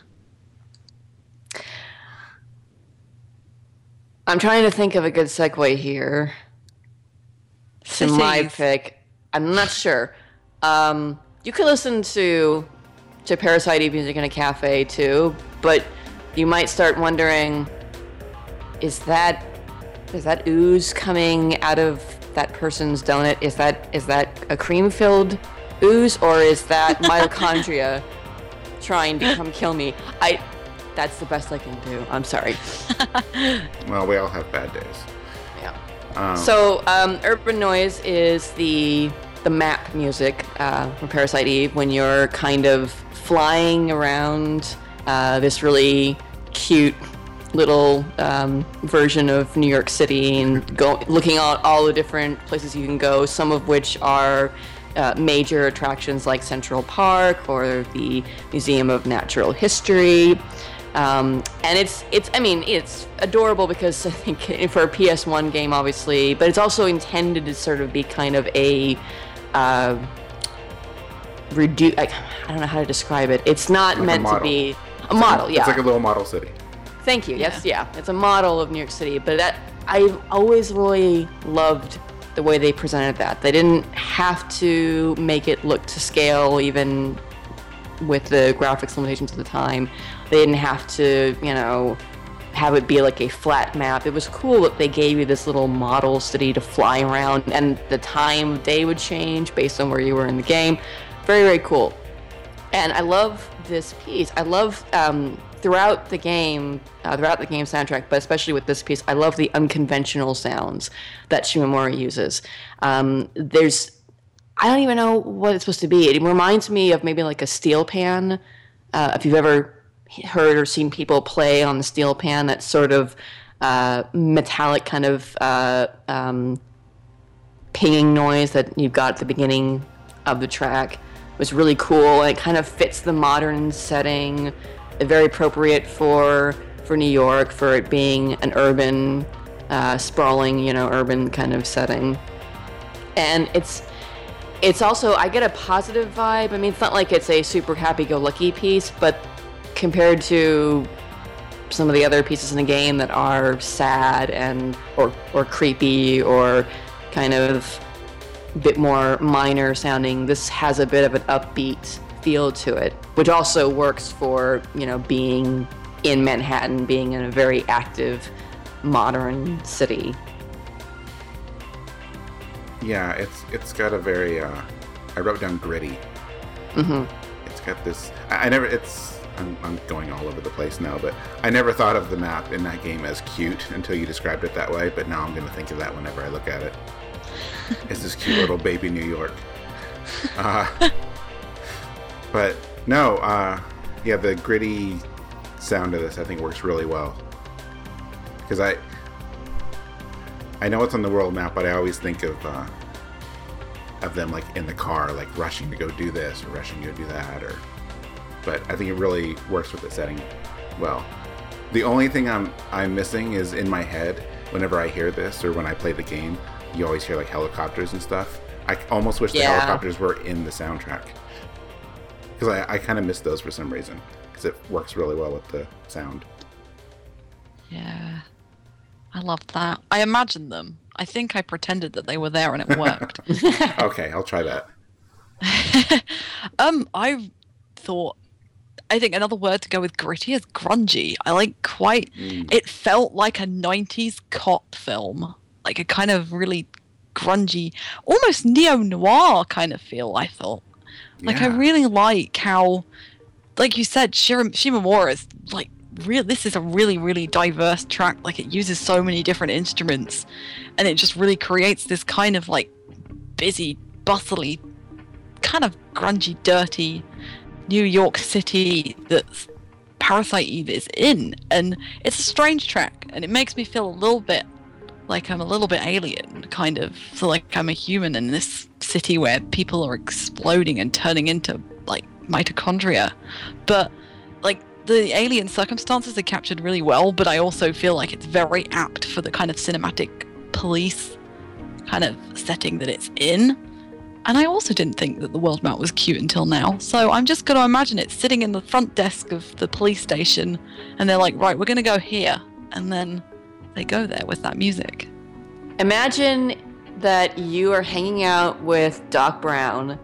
I'm trying to think of a good segue here to my pick. I'm not sure. Um, you could listen to to Parasite Eve music in a cafe too, but you might start wondering: Is that is that ooze coming out of that person's donut? Is that is that a cream filled ooze, or is that mitochondria trying to come kill me? I. That's the best I can do. I'm sorry. well, we all have bad days. Yeah. Um, So, um, urban noise is the the map music uh, from Parasite Eve when you're kind of flying around uh, this really cute little um, version of New York City and go looking at all the different places you can go. Some of which are uh, major attractions like Central Park or the Museum of Natural History. Um, and it's it's I mean it's adorable because I think for a PS1 game obviously, but it's also intended to sort of be kind of a uh, reduce. I, I don't know how to describe it. It's not Like meant to be a model. yeah. It's like a little model city. Thank you. Yes, yeah. It's a model of New York City, but that I've always really loved the way they presented that. They didn't have to make it look to scale, even with the graphics limitations of the time. They didn't have to, you know, have it be like a flat map. It was cool that they gave you this little model city to fly around, and the time of day would change based on where you were in the game. Very, very cool. And I love this piece. I love um, throughout the game, uh, throughout the game soundtrack, but especially with this piece, I love the unconventional sounds that Shimomura uses. Um, there's, I don't even know what it's supposed to be. It reminds me of maybe like a steel pan. Uh, if you've ever heard or seen people play on the steel pan, that sort of uh, metallic kind of uh, um, pinging noise that you've got at the beginning of the track was really cool. It kind of fits the modern setting, very appropriate for for New York for it being an urban, uh, sprawling, you know, urban kind of setting. And it's it's also I get a positive vibe. I mean, it's not like it's a super happy-go-lucky piece, but compared to some of the other pieces in the game that are sad and or or creepy or kind of a bit more minor sounding. This has a bit of an upbeat feel to it, which also works for, you know, being in Manhattan, being in a very active modern city. Yeah, it's it's got a very. Uh, I wrote down gritty. hmm It's got this. I, I never. It's. I'm, I'm going all over the place now, but I never thought of the map in that game as cute until you described it that way. But now I'm going to think of that whenever I look at it. it's this cute little baby New York. Uh, but no, uh, yeah, the gritty sound of this I think works really well because I I know it's on the world map, but I always think of uh, of them like in the car, like rushing to go do this or rushing to go do that, or. But I think it really works with the setting well. The only thing I'm I'm missing is in my head. Whenever I hear this or when I play the game, you always hear like helicopters and stuff. I almost wish the helicopters were in the soundtrack because I, I kind of miss those for some reason because it works really well with the sound. Yeah. I love that. I imagined them. I think I pretended that they were there and it worked. Okay, I'll try that. um, I thought I think another word to go with gritty is grungy. I like quite Mm. it felt like a 90s cop film. Like a kind of really grungy, almost neo-noir kind of feel, I thought. Like I really like how like you said, Shira- Shimamura is like real this is a really, really diverse track. Like it uses so many different instruments and it just really creates this kind of like busy, bustly, kind of grungy, dirty New York City that Parasite Eve is in. And it's a strange track and it makes me feel a little bit like I'm a little bit alien, kind of. So like I'm a human in this city where people are exploding and turning into like mitochondria. But like the alien circumstances are captured really well, but I also feel like it's very apt for the kind of cinematic police kind of setting that it's in. And I also didn't think that the world map was cute until now. So I'm just going to imagine it sitting in the front desk of the police station and they're like, right, we're going to go here. And then they go there with that music. Imagine that you are hanging out with Doc Brown,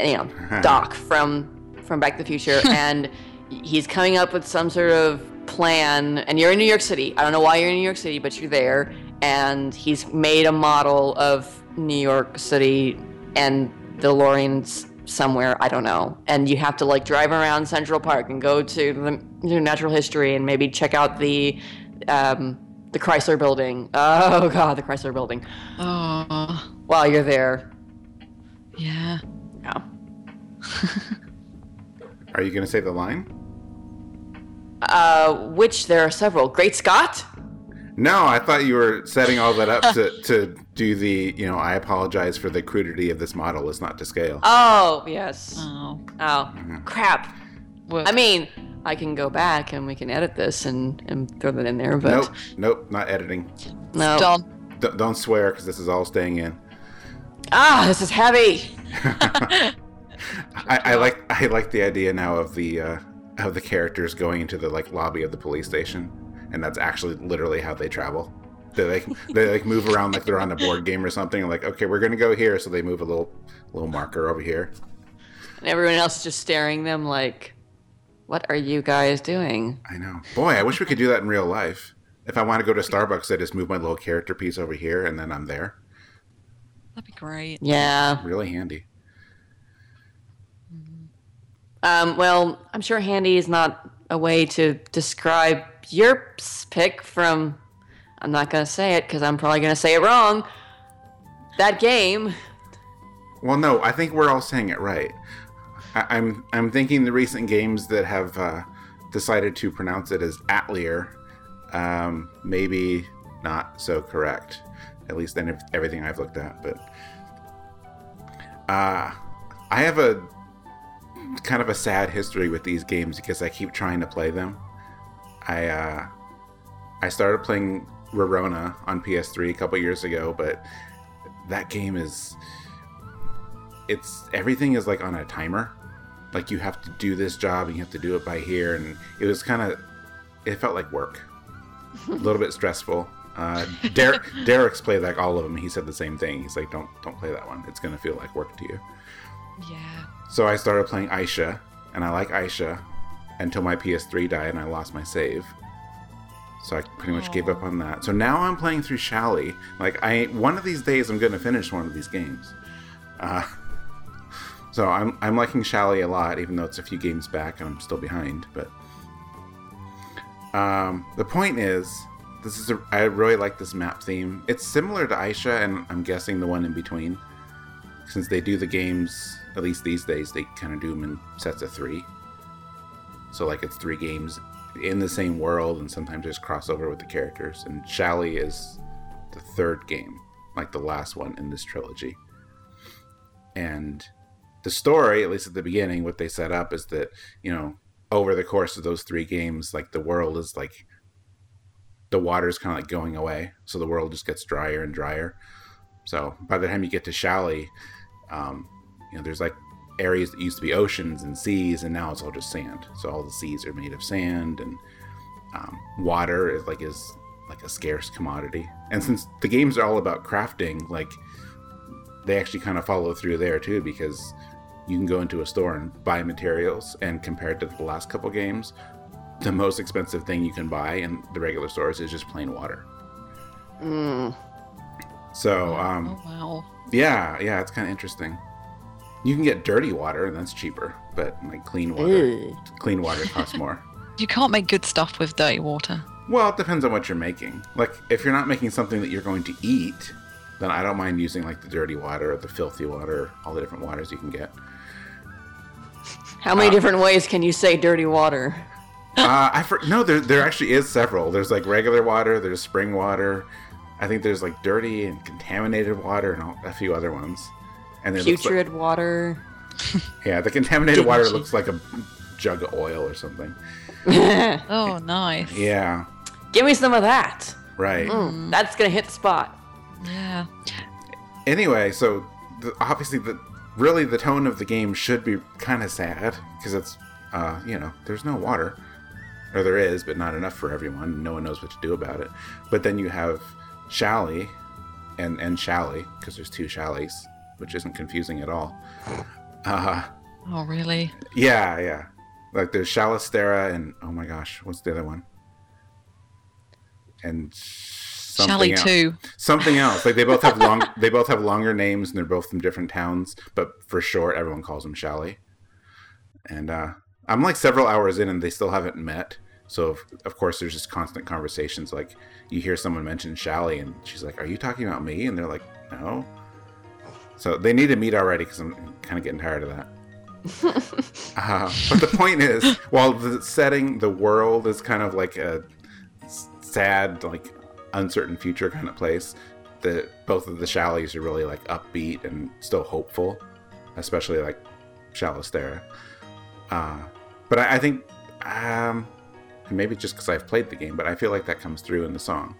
you know, Doc from from Back to the Future, and he's coming up with some sort of plan. And you're in New York City. I don't know why you're in New York City, but you're there. And he's made a model of New York City and the DeLorean's somewhere. I don't know. And you have to like drive around Central Park and go to the to natural history and maybe check out the um, the Chrysler Building. Oh God, the Chrysler Building. Oh, While you're there, yeah. yeah. Are you going to say the line? Uh, which there are several. Great Scott. No, I thought you were setting all that up to, to do the, you know, I apologize for the crudity of this model. It's not to scale. Oh yes. Oh, Oh crap. well, I mean, I can go back and we can edit this and, and throw that in there, but nope, nope, not editing. no. done. D- don't swear because this is all staying in. Ah, this is heavy. I, I like I like the idea now of the uh, of the characters going into the like lobby of the police station, and that's actually literally how they travel. They like they like move around like they're on a board game or something. and like okay, we're gonna go here, so they move a little little marker over here. And everyone else is just staring them like, what are you guys doing? I know, boy. I wish we could do that in real life. If I want to go to Starbucks, I just move my little character piece over here, and then I'm there. That'd be great. Yeah. Really handy. Um, well, I'm sure handy is not a way to describe your pick from. I'm not gonna say it because I'm probably gonna say it wrong. That game. Well, no, I think we're all saying it right. I, I'm I'm thinking the recent games that have uh, decided to pronounce it as Atelier, um, maybe not so correct. At least in ev- everything I've looked at, but uh, I have a kind of a sad history with these games because I keep trying to play them. I uh, I started playing Rorona on PS3 a couple years ago, but that game is it's everything is like on a timer. Like you have to do this job and you have to do it by here and it was kind of it felt like work. A little bit stressful. Uh derek derek's played like all of them. He said the same thing. He's like don't don't play that one. It's gonna feel like work to you. Yeah. So i started playing Ayesha and i like Ayesha until my ps3 died and i lost my save. So i pretty much gave up on that. So now i'm playing through shally like i one of these days i'm gonna finish one of these games. Uh, so I'm I'm liking Shally a lot, even though it's a few games back and I'm still behind. But um, the point is, this is a, I really like this map theme. It's similar to Ayesha, and I'm guessing the one in between, since they do the games at least these days. They kind of do them in sets of three. So like it's three games in the same world, and sometimes there's crossover with the characters. And Shally is the third game, like the last one in this trilogy. and the story, at least at the beginning, what they set up is that you know over the course of those three games, like the world is like the water is kind of like going away, so the world just gets drier and drier. So by the time you get to Shally, um, you know, there's like areas that used to be oceans and seas, and now it's all just sand. So all the seas are made of sand, and um, water is like is like a scarce commodity. And since the games are all about crafting, like they actually kind of follow through there too, because you can go into a store and buy materials, and compared to the last couple games, the most expensive thing you can buy in the regular stores is just plain water. Mm. So, um, oh wow. Yeah, yeah, it's kind of interesting. You can get dirty water, and that's cheaper, but like clean water, Ew. clean water costs more. You can't make good stuff with dirty water. Well, it depends on what you're making. Like, if you're not making something that you're going to eat, then I don't mind using like the dirty water or the filthy water, all the different waters you can get. How many Uh, different ways can you say dirty water? uh, I for, no, there there actually is several. There's like regular water, there's spring water. I think there's like dirty and contaminated water and all, a few other ones. And it looks like- Putrid water. yeah, the contaminated water looks like a jug of oil or something. Oh, nice. Yeah, Give me some of that. right. Mm, that's gonna hit the spot. Yeah. anyway, so the, obviously the really the tone of the game should be kind of sad because it's uh, you know there's no water, or there is, but not enough for everyone. No one knows what to do about it. But then you have Shally, and and Shally because there's two Shallys, which isn't confusing at all. Uh, Oh, really? yeah, yeah. Like there's Shalistera and oh my gosh, what's the other one? And something Shally else. too. something else. Like they both have long, they both have longer names, and they're both from different towns. But for short, everyone calls them Shally. And uh, I'm like several hours in, and they still haven't met. So of, of course, there's just constant conversations. Like you hear someone mention Shallie, and she's like, "Are you talking about me?" And they're like, "No." So they need to meet already because I'm kind of getting tired of that. uh, but the point is, while the setting, the world is kind of like a sad, like uncertain future kind of place, the both of the Shallies are really like upbeat and still hopeful, especially like Shallistera. Uh, but I, I think um, maybe just because I've played the game, but I feel like that comes through in the song.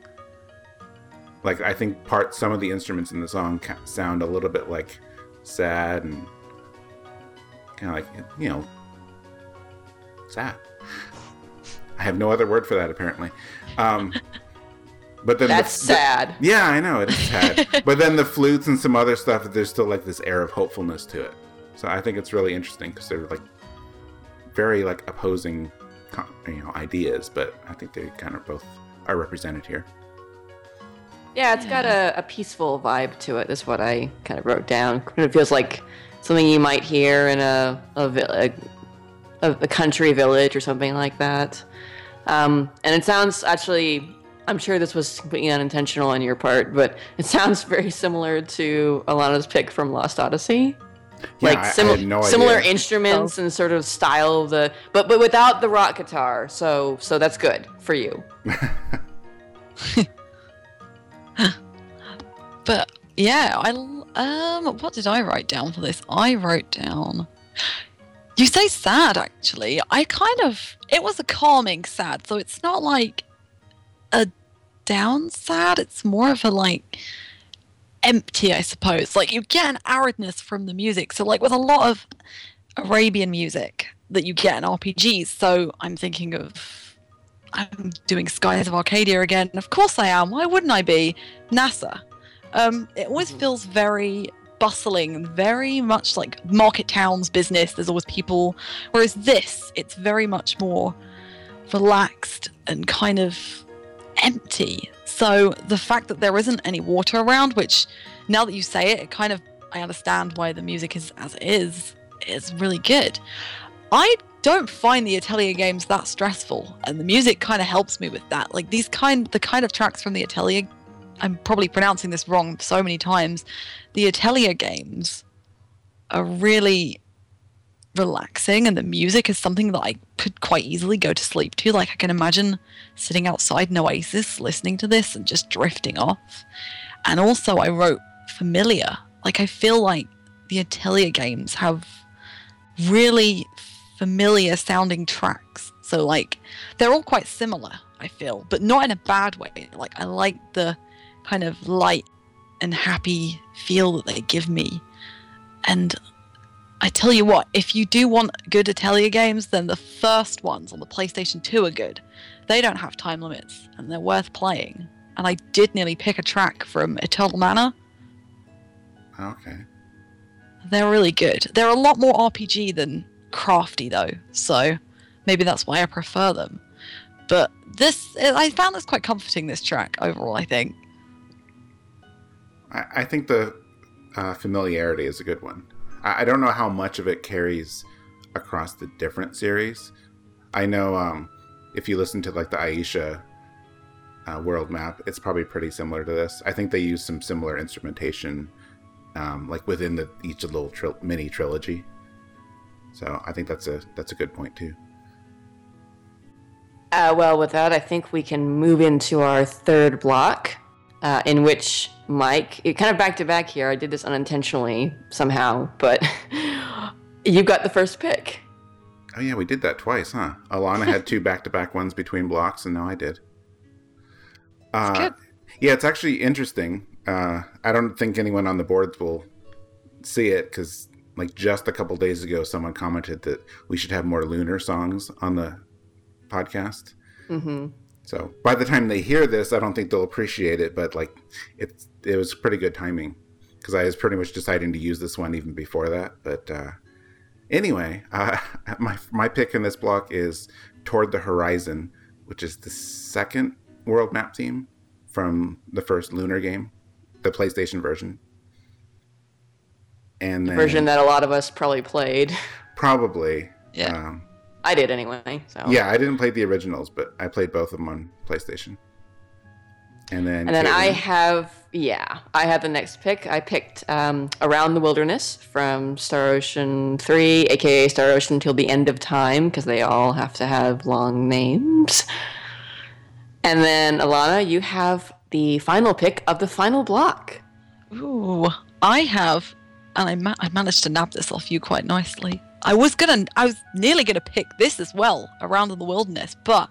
Like I think part some of the instruments in the song ca- sound a little bit like sad and kind of like you know sad. I have no other word for that apparently. Um, but then That's the- sad. yeah, I know it is sad. but then the flutes and some other stuff, there's still like this air of hopefulness to it. So I think it's really interesting because they're like very like opposing, you know, ideas. But I think they kind of both are represented here. Yeah, it's got a, a peaceful vibe to it. Is what I kind of wrote down. It feels like something you might hear in a a, a, a country village or something like that. Um, and it sounds actually. I'm sure this was completely unintentional on your part, but it sounds very similar to Alana's pick from Lost Odyssey. Yeah, like I- I sim- no similar idea. instruments and sort of style of the, but but without the rock guitar. So so that's good for you. But yeah, I l- um, what did I write down for this? I wrote down. You say sad, actually. I kind of it was a calming sad, so it's not like a down sad. It's more of a like empty, I suppose. Like you get an aridness from the music. So like with a lot of Arabian music that you get in RPGs. So I'm thinking of I'm doing Skies of Arcadia again. Of course I am. Why wouldn't I be? Nasr. Um, it always feels very bustling very much like market towns business. There's always people. Whereas this, it's very much more relaxed and kind of empty. So the fact that there isn't any water around, which now that you say it, it kind of I understand why the music is as it is, is really good. I don't find the Atelier games that stressful, and the music kind of helps me with that. Like these kind, the kind of tracks from the Atelier, I'm probably pronouncing this wrong so many times. The Atelier games are really relaxing, and the music is something that I could quite easily go to sleep to. Like I can imagine sitting outside an oasis, listening to this, and just drifting off. And also, I wrote familiar. Like I feel like the Atelier games have really familiar sounding tracks. So like they're all quite similar, I feel, but not in a bad way. Like I like the kind of light and happy feel that they give me. And I tell you what, if you do want good Atelier games, then the first ones on the PlayStation 2 are good. They don't have time limits and they're worth playing. And I did nearly pick a track from Eternal Mana. Okay. They're really good. They're a lot more RPG than crafty though, so maybe that's why I prefer them. But this, I found this quite comforting. This track overall, I think. I, I think the uh, familiarity is a good one. I, don't know how much of it carries across the different series. I know um, if you listen to like the Ayesha uh, world map, it's probably pretty similar to this. I think they use some similar instrumentation, um, like within the each little tri- mini trilogy. So I think that's a that's a good point too. Uh, well, with that, I think we can move into our third block, uh, in which Mike, it kind of back to back here. I did this unintentionally somehow, but you got the first pick. Oh yeah, we did that twice, huh? Alana had two back to back ones between blocks, and now I did. Uh, yeah, it's actually interesting. Uh, I don't think anyone on the boards will see it because, like, just a couple days ago, someone commented that we should have more lunar songs on the podcast. Mm-hmm. So by the time they hear this, I don't think they'll appreciate it. But like, it it was pretty good timing because I was pretty much deciding to use this one even before that. But uh, anyway, uh, my my pick in this block is Toward the Horizon, which is the second world map theme from the first Lunar game, the PlayStation version. And the version that a lot of us probably played. Probably. Yeah. Um, I did anyway. So yeah, I didn't play the originals, but I played both of them on PlayStation. And then and then Caitlin. I have yeah, I had the next pick. I picked um, Around the Wilderness from Star Ocean Three, aka Star Ocean till the end of time, because they all have to have long names. And then Alana, you have the final pick of the final block. Ooh, I have, and I, ma- I managed to nab this off you quite nicely. I was gonna, I was nearly gonna pick this as well, Around in the Wilderness, but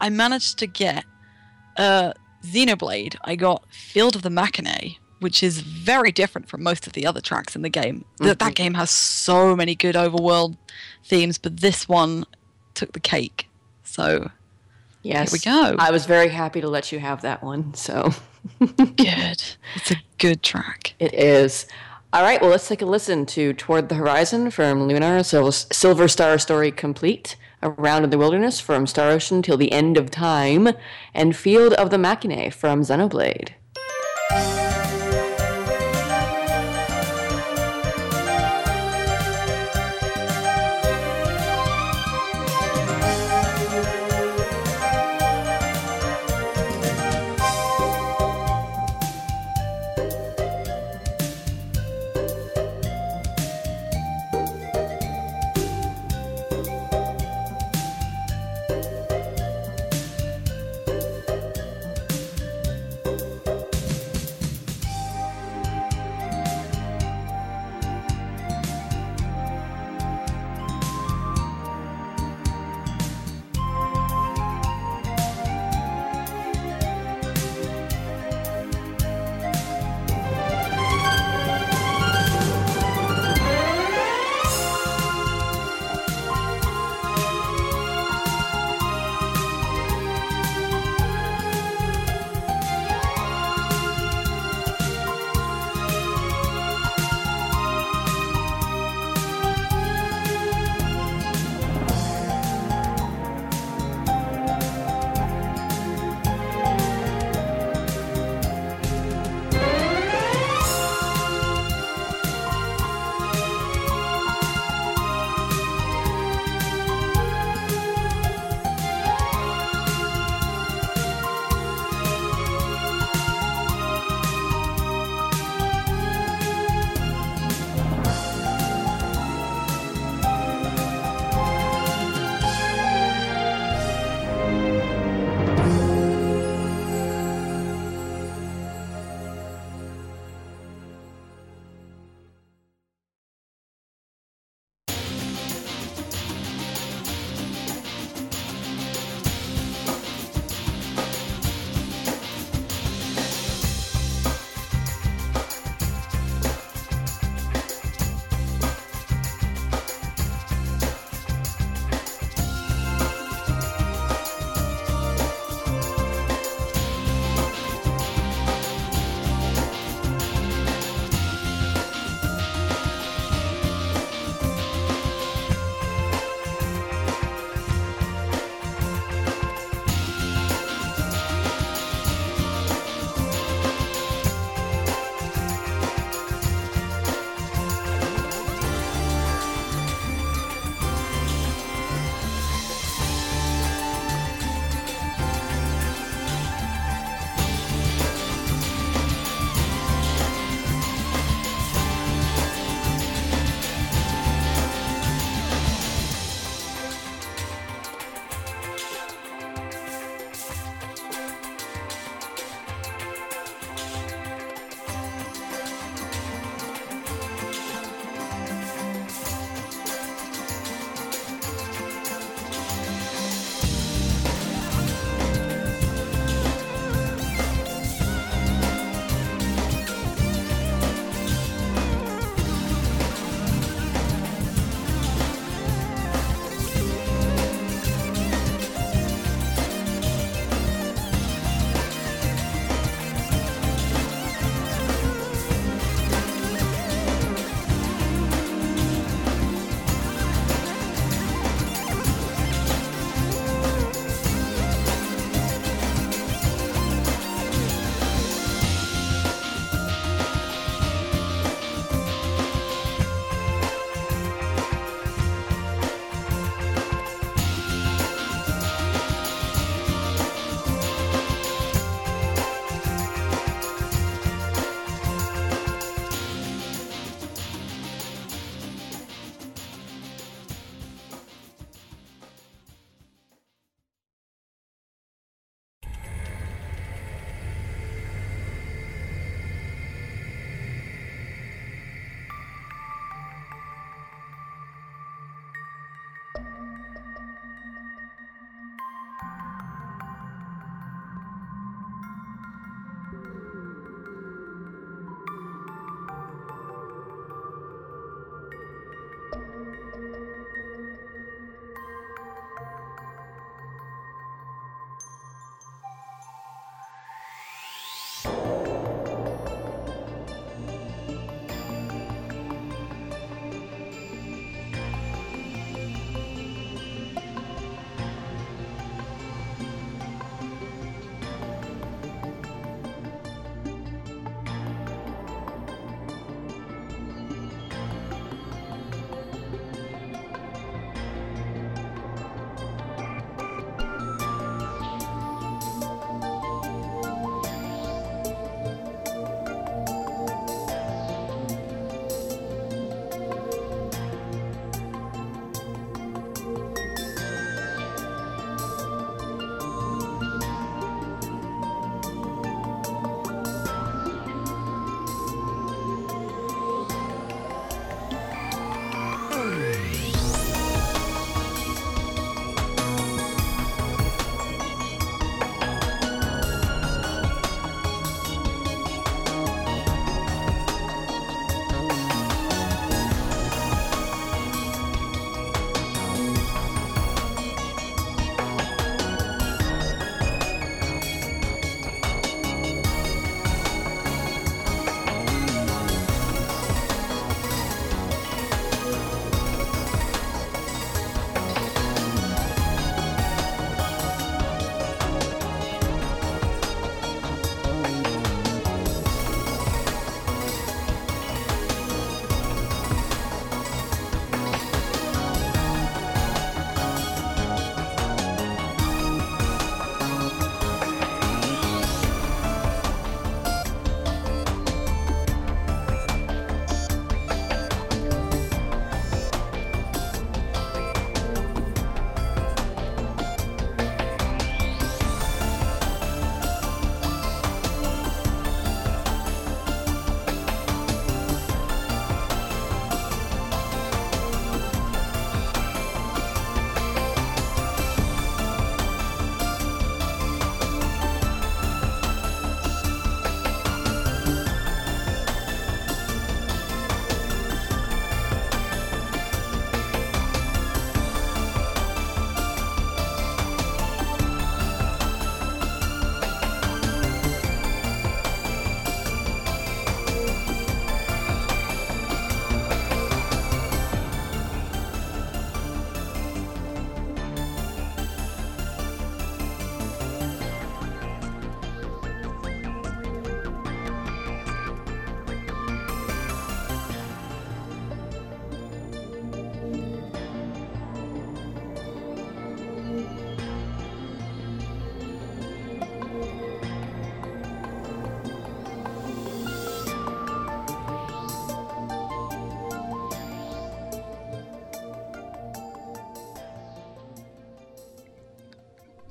I managed to get uh, Xenoblade. I got Field of the Machinae, which is very different from most of the other tracks in the game. Mm-hmm. That that game has so many good overworld themes, but this one took the cake. So yes, here we go. I was very happy to let you have that one. So good. It's a good track. It is. All right, well, let's take a listen to Toward the Horizon from Lunar, Silver Star Story Complete, Around in the Wilderness from Star Ocean Till the End of Time, and Field of the Machinae from Xenoblade.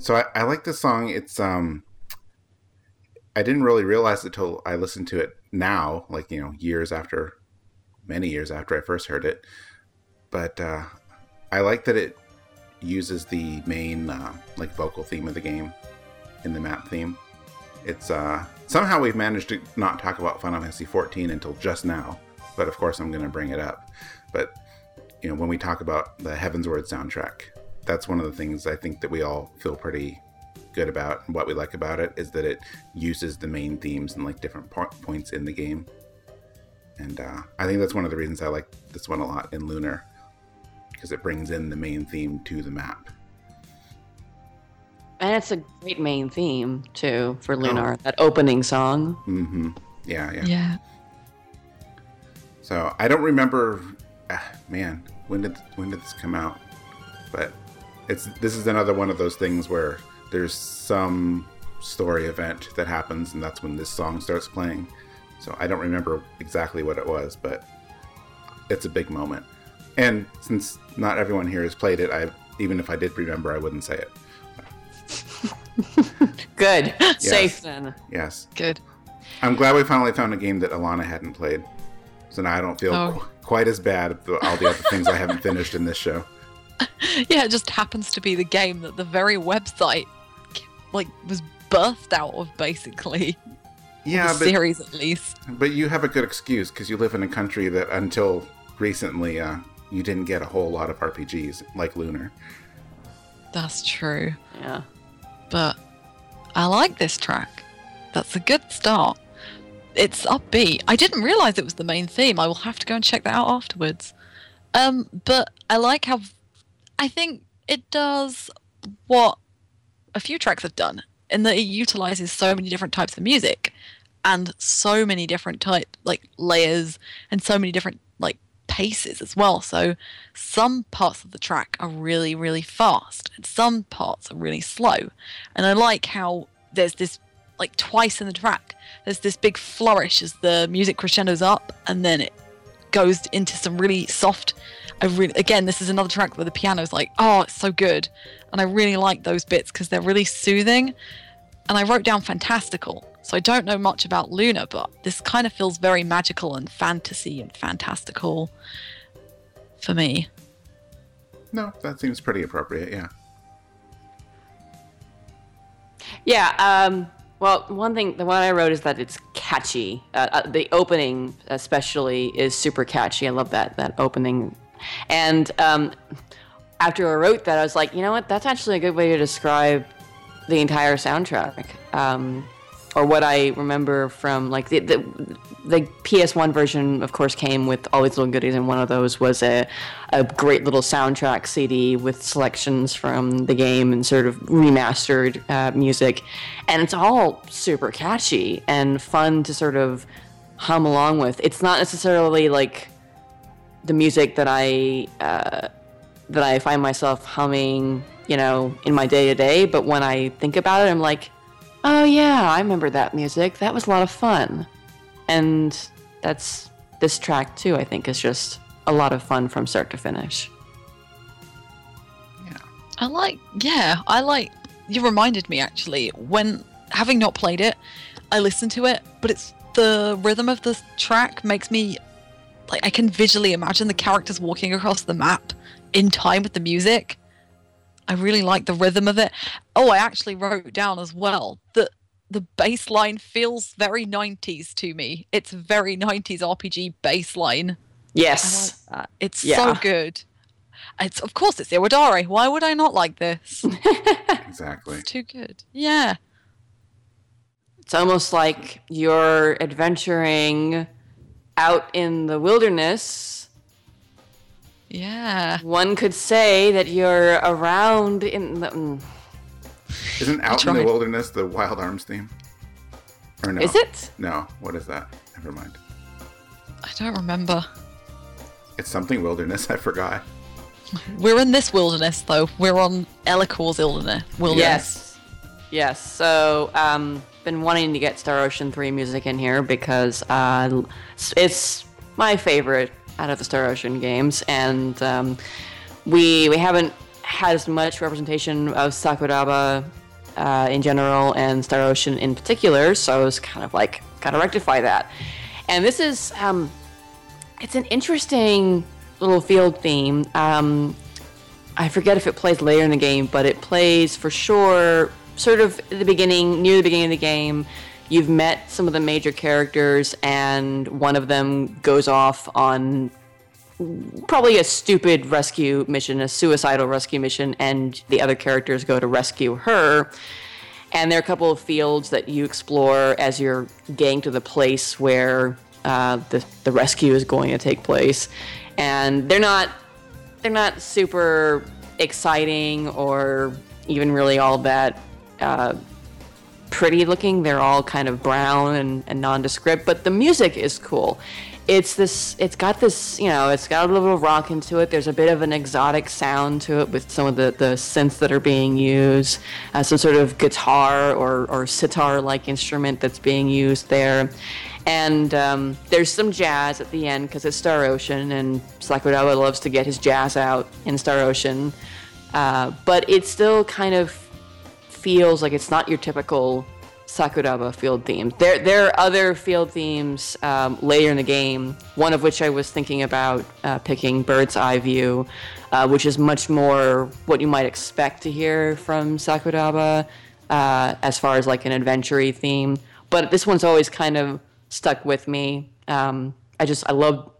So I, I like this song. It's um, I didn't really realize it till I listened to it now, like you know, years after, many years after I first heard it. But uh, I like that it uses the main uh, like vocal theme of the game in the map theme. It's uh, somehow we've managed to not talk about Final Fantasy XIV until just now, but of course I'm going to bring it up. But you know, when we talk about the Heavensward soundtrack, that's one of the things I think that we all feel pretty good about and what we like about it is that it uses the main themes in like different po- points in the game. And uh, I think that's one of the reasons I like this one a lot in Lunar because it brings in the main theme to the map. And it's a great main theme too for Lunar. That opening song. Mm-hmm. Yeah, yeah. Yeah. So I don't remember. Ah, man, when did when did this come out? But it's this is another one of those things where there's some story event that happens, and that's when this song starts playing. So I don't remember exactly what it was, but it's a big moment. And since not everyone here has played it, I even if I did remember, I wouldn't say it. Good. Safe then. Yes, Good. I'm glad we finally found a game that Alana hadn't played. So now I don't feel Oh. qu- quite as bad about all the other things I haven't finished in this show. Yeah, it just happens to be the game that the very website like was birthed out of basically. Yeah, the but series at least. But you have a good excuse because you live in a country that until recently uh, you didn't get a whole lot of RPGs like Lunar. That's true. Yeah. But I like this track. That's a good start. It's upbeat. I didn't realize it was the main theme. I will have to go and check that out afterwards. Um, but I like how I think it does what a few tracks have done in that it utilizes so many different types of music and so many different type like layers and so many different like paces as well. So some parts of the track are really really fast and some parts are really slow. And I like how there's this like twice in the track there's this big flourish as the music crescendos up and then it goes into some really soft I really again this is another track where the piano's like oh it's so good and I really like those bits because they're really soothing and I wrote down fantastical so I don't know much about Lunar but this kind of feels very magical and fantasy and fantastical for me No, that seems pretty appropriate. Yeah. Yeah. Um, well, one thing, the one I wrote is that it's catchy. Uh, uh, the opening, especially, is super catchy. I love that that opening. And um, after I wrote that, I was like, you know what? That's actually a good way to describe the entire soundtrack. Um, or what I remember from like the, the the PS1 version, of course, came with all these little goodies, and one of those was a a great little soundtrack CD with selections from the game and sort of remastered uh, music, and it's all super catchy and fun to sort of hum along with. It's not necessarily like the music that I uh, that I find myself humming, you know, in my day to day. But when I think about it, I'm like, oh yeah, I remember that music. That was a lot of fun. And that's this track too. I think is just a lot of fun from start to finish. Yeah, I like, yeah, I like. You reminded me actually when having not played it, I listened to it, but it's the rhythm of the track makes me like I can visually imagine the characters walking across the map in time with the music. I really like the rhythm of it. Oh, I actually wrote down as well that the bass line feels very 90s to me. It's very 90s RPG bass line. Yes. Uh, It's Yeah. so good. It's of course it's Iwadare. Why would I not like this? Exactly. It's too good. Yeah. it's almost like you're adventuring out in the wilderness. Yeah. One could say that you're around in the. mm, Isn't Out in the. Wilderness the Wild Arms theme? Or no? Is it? No. What is that? Never mind. I don't remember. It's something wilderness. I forgot. We're in this wilderness though. We're on Elicoor's wilderness. Wilderness. Yes. Yes. So, um, been wanting to get Star Ocean 3 music in here because uh, it's my favorite out of the Star Ocean games, and um, we we haven't had as much representation of Sakuraba uh, in general and Star Ocean in particular. So I was kind of like, gotta rectify that. And this is, um, it's an interesting little field theme. Um, I forget if it plays later in the game, but it plays for sure, sort of the beginning, near the beginning of the game. You've met some of the major characters, and one of them goes off on probably a stupid rescue mission, a suicidal rescue mission, and the other characters go to rescue her. And there are a couple of fields that you explore as you're getting to the place where uh, the the rescue is going to take place, and they're not they're not super exciting or even really all that uh, pretty looking. They're all kind of brown and, and nondescript, but the music is cool. It's this. It's got this. You know, it's got a little rock into it. There's a bit of an exotic sound to it with some of the the synths that are being used. Uh, some sort of guitar or or sitar like instrument that's being used there. And um, there's some jazz at the end because it's Star Ocean, and Sakuraba loves to get his jazz out in Star Ocean. Uh, but it's still kind of feels like it's not your typical Sakuraba field theme. There, there are other field themes um, later in the game. One of which I was thinking about uh, picking Bird's Eye View, uh, which is much more what you might expect to hear from Sakuraba, uh, as far as like an adventure theme. But this one's always kind of stuck with me. Um, I just I love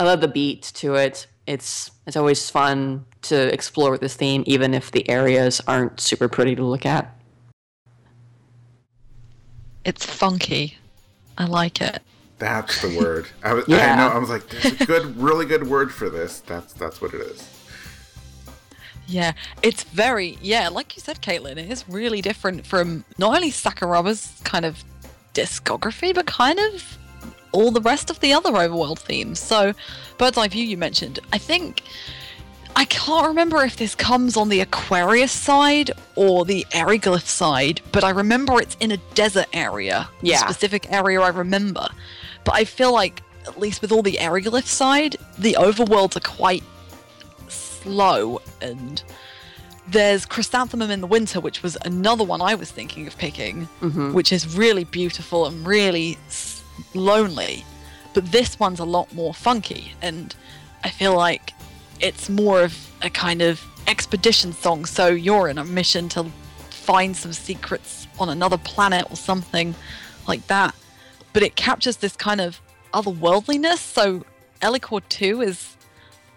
I love the beat to it. It's it's always fun to explore this theme, even if the areas aren't super pretty to look at. It's funky. I like it. That's the word. I was. Yeah. I know. I was like, "There's a good, really good word for this." That's that's what it is. Yeah, it's very yeah, like you said, Caitlin. It is really different from not only Sakuraba's kind of discography, but kind of all the rest of the other overworld themes. So, Bird's Eye View you mentioned. I think I can't remember if this comes on the Aquarius side or the Airyglyph side, but I remember it's in a desert area. Yeah. specific area I remember. But I feel like at least with all the Airyglyph side, the overworlds are quite slow and there's chrysanthemum in the winter which was another one i was thinking of picking mm-hmm. which is really beautiful and really s- lonely but this one's a lot more funky and i feel like it's more of a kind of expedition song so you're in a mission to find some secrets on another planet or something like that. But it captures this kind of otherworldliness. So Elicoor 2 is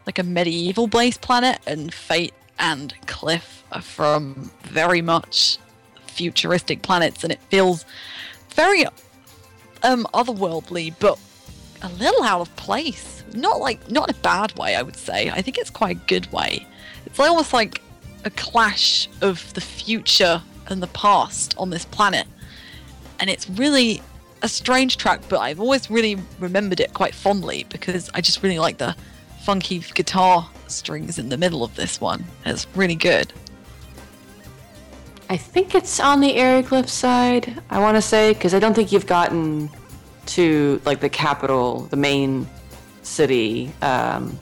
like a medieval based planet, and Fayt and Cliff are from very much futuristic planets, and it feels very um otherworldly, but a little out of place. Not like not in a bad way, I would say. I think it's quite a good way. It's almost like a clash of the future and the past on this planet, and it's really a strange track, but I've always really remembered it quite fondly because I just really like the funky guitar strings in the middle of this one. It's really good. I think it's on the Airyglyph side. I want to say because I don't think you've gotten to like the capital, the main city um,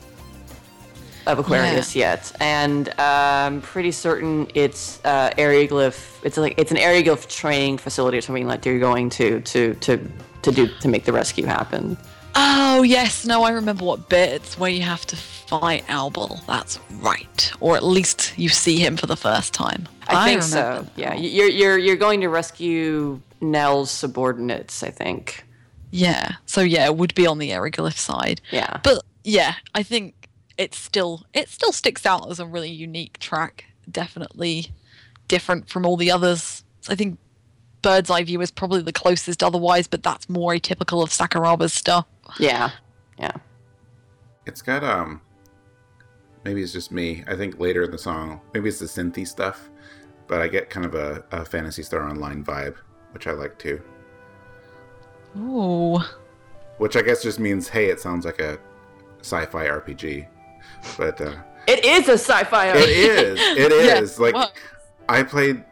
of Aquarius yet, and I'm pretty certain it's uh, Airyglyph. It's like it's an Airyglyph training facility or something like you're going to to to to do to make the rescue happen. Oh yes, no, I remember what bit. It's where you have to fight Albel. That's right, or at least you see him for the first time. I, think so. Yeah, you're you're you're going to rescue Nell's subordinates. I think. Yeah. So yeah, it would be on the Airyglyph side. Yeah. But yeah, I think it's still it still sticks out as a really unique track. Definitely different from all the others. I think Bird's Eye View is probably the closest otherwise, but that's more atypical of Sakuraba's stuff. Yeah. Yeah. It's got um. Maybe it's just me. I think later in the song, maybe it's the synthy stuff, but I get kind of a, a Phantasy Star Online vibe, which I like too. Ooh. Which I guess just means, hey, it sounds like a sci-fi RPG. But uh, It is a sci-fi. RPG. It is. It is. Yeah, like well- I played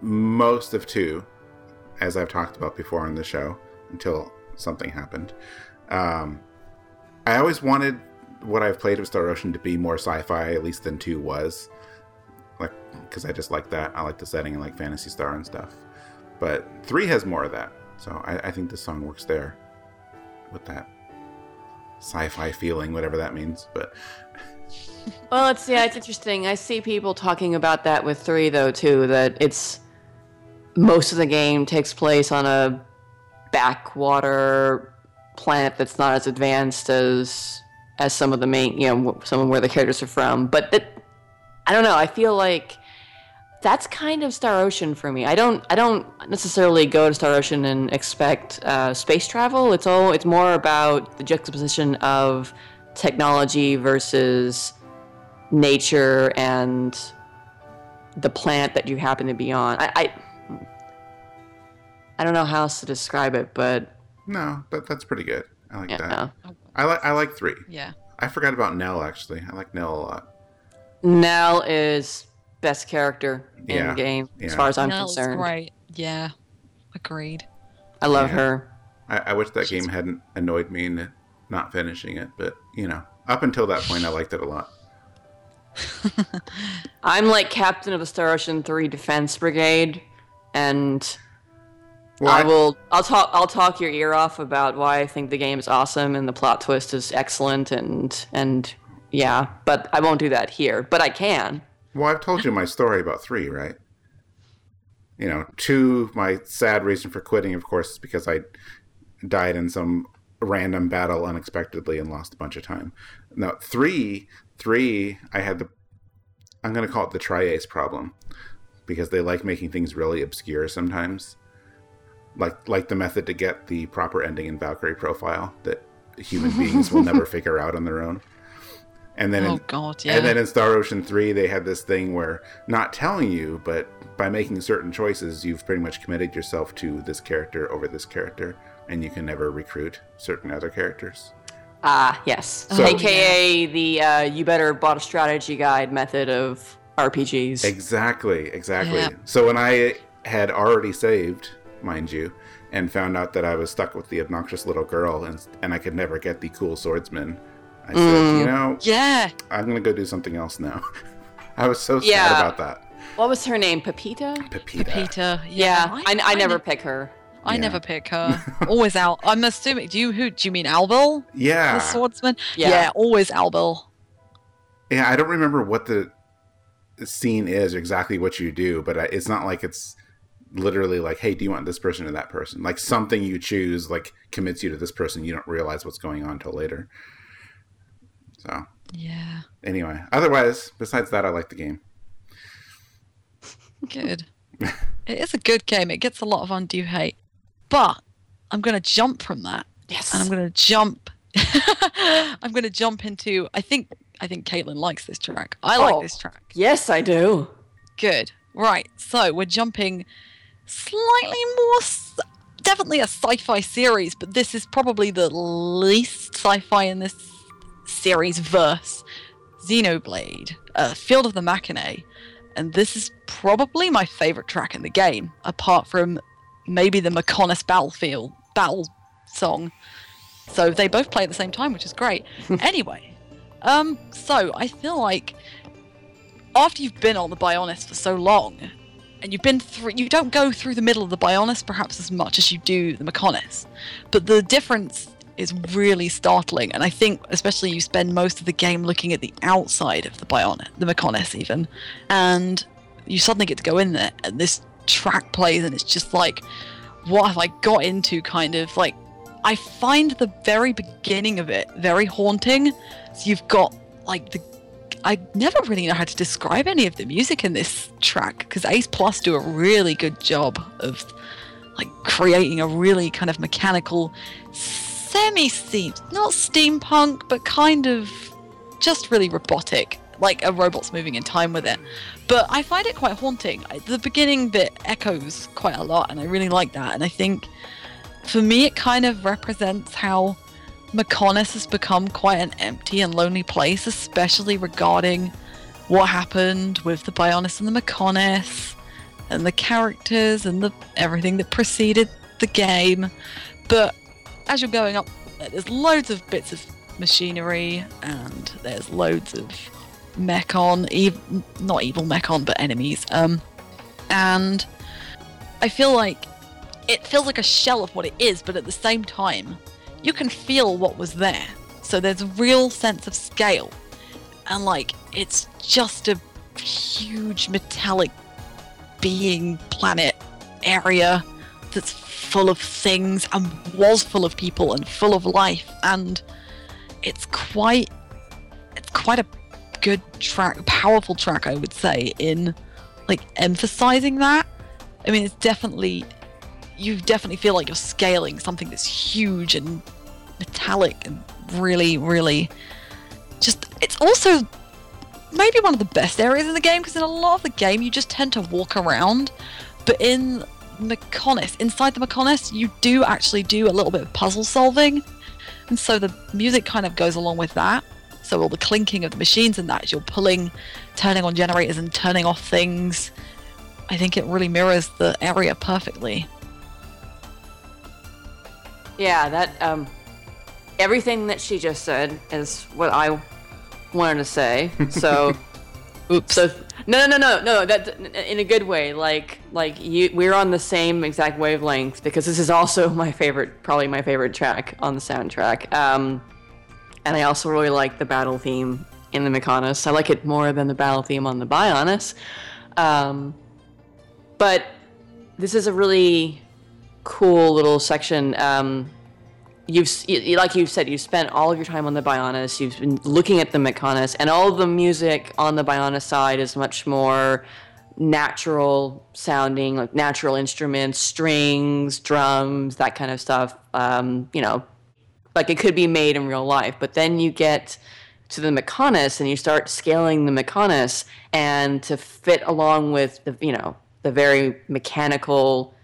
most of two, as I've talked about before on the show, until something happened. Um, I always wanted what I've played of Star Ocean to be more sci-fi, at least than two was. like because I just like that. I like the setting and like Phantasy Star and stuff. But three has more of that, so I, I think this song works there with that sci-fi feeling, whatever that means. But Well, it's yeah, it's interesting. I see people talking about that with three though too. That it's most of the game takes place on a backwater planet that's not as advanced as as some of the main, you know, some of where the characters are from. But it, I don't know. I feel like that's kind of Star Ocean for me. I don't I don't necessarily go to Star Ocean and expect uh, space travel. It's all it's more about the juxtaposition of technology versus nature and the plant that you happen to be on. I I, I don't know how else to describe it, but no, that that's pretty good. I like yeah, that. no. I like I like three. Yeah. I forgot about Nell actually. I like Nell a lot. Nell is best character in Yeah, the game as far as I'm Nell's concerned. great. Yeah. Agreed. I love Yeah. her. I, I wish that She's- game hadn't annoyed me into not finishing it, but you know, up until that point, I liked it a lot. I'm like captain of the Star Ocean 3 Defense Brigade and Well, I will I'll talk I'll talk your ear off about why I think the game is awesome and the plot twist is excellent and and yeah, but I won't do that here, but I can. Well, I've told you my story about three, right? You know, two, my sad reason for quitting, of course, is because I died in some random battle unexpectedly and lost a bunch of time. Now, three, three, I had the, I'm going to call it the tri-Ace problem because they like making things really obscure sometimes. Like, like the method to get the proper ending in Valkyrie profile that human beings will never figure out on their own. And then oh in, god, yeah. and then in Star Ocean 3, they had this thing where not telling you, but by making certain choices, you've pretty much committed yourself to this character over this character, and you can never recruit certain other characters. Ah, yes. Oh, AKA the uh, you better bought a strategy guide method of RPGs. Exactly, exactly. Yeah. So when I had already saved, mind you, and found out that I was stuck with the obnoxious little girl and, and I could never get the cool swordsman, I said, you mm, know, yeah. I'm going to go do something else now. I was so sad about that. What was her name? Peppita? Peppita. Peter. Yeah, I, I, never ne- pick her. I Yeah. never pick her. always Al. I'm assuming. Do you who? Do you mean Albel, Yeah. the swordsman? Yeah. always Albel. Yeah, I don't remember what the scene is, or exactly what you do, but it's not like it's literally like, hey, do you want this person or that person? Like something you choose, like commits you to this person. You don't realize what's going on until later. So Yeah. anyway, otherwise, besides that, I like the game. Good. it is a good game. It gets a lot of undue hate, but I'm going to jump from that, Yes. and I'm going to jump. I'm going to jump into. I think. I think Caitlin likes this track. I like Oh. this track. yes, I do. Good. Right. So we're jumping slightly more. Definitely a sci-fi series, but this is probably the least sci-fi in this series verse. Xenoblade, uh, Field of the Machinae, and this is probably my favorite track in the game, apart from maybe the Mechonis Battlefield battle song. So they both play at the same time, which is great. anyway, um, so I feel like after you've been on the Bionis for so long, and you've been through, you don't go through the middle of the Bionis perhaps as much as you do the Mechonis, but the difference is really startling. And I think, especially, you spend most of the game looking at the outside of the Bionis, the Mechonis even, and you suddenly get to go in there, and this track plays, and it's just like, what have I got into? Kind of like, I find the very beginning of it very haunting. So you've got like the I never really know how to describe any of the music in this track because Ace Plus do a really good job of like creating a really kind of mechanical semi steam not steampunk but kind of just really robotic like a robot's moving in time with it. But I find it quite haunting. The beginning bit echoes quite a lot and I really like that. And I think for me it kind of represents how Mechonis has become quite an empty and lonely place, especially regarding what happened with the Bionis and the Mechonis and the characters and the everything that preceded the game. But as you're going up, there's loads of bits of machinery and there's loads of Mechon, ev- not evil Mechon, but enemies. Um, and I feel like it feels like a shell of what it is, but at the same time, you can feel what was there. So there's a real sense of scale. And like, it's just a huge metallic being planet area that's full of things and was full of people and full of life. And it's quite, it's quite a good track, powerful track, I would say, in like emphasizing that. I mean, it's definitely you definitely feel like you're scaling something that's huge and metallic and really, really just. It's also maybe one of the best areas in the game because in a lot of the game you just tend to walk around, but in Mechonis, inside the Mechonis, you do actually do a little bit of puzzle solving, and so the music kind of goes along with that. So all the clinking of the machines and that as you're pulling, turning on generators and turning off things. I think it really mirrors the area perfectly. Yeah, that um, everything that she just said is what I wanted to say. So, Oops. so no, no, no, no, no. That in a good way. Like, like you, we're on the same exact wavelength because this is also my favorite, probably my favorite track on the soundtrack. Um, and I also really like the battle theme in the Mechonis. I like it more than the battle theme on the Bionis. Um, but this is a really cool little section. Um, you've you, like you said, you've spent all of your time on the Bionis. You've been looking at the Mechonis, and all the music on the Bionis side is much more natural sounding, like natural instruments, strings, drums, that kind of stuff. Um, you know, like it could be made in real life. But then you get to the Mechonis and you start scaling the Mechonis, and to fit along with the you know the very mechanical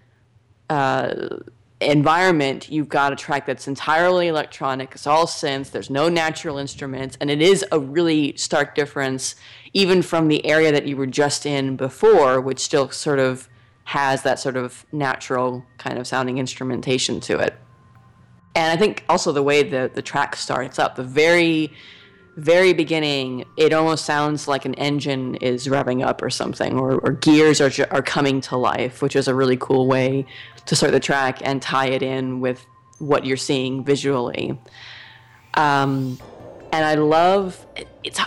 uh, environment, you've got a track that's entirely electronic. It's all synths. There's no natural instruments, and it is a really stark difference, even from the area that you were just in before, which still sort of has that sort of natural kind of sounding instrumentation to it. And I think also the way the the track starts up, the very very beginning, it almost sounds like an engine is revving up or something, or, or gears are, are coming to life, which is a really cool way to start the track and tie it in with what you're seeing visually. Um, and I love it's.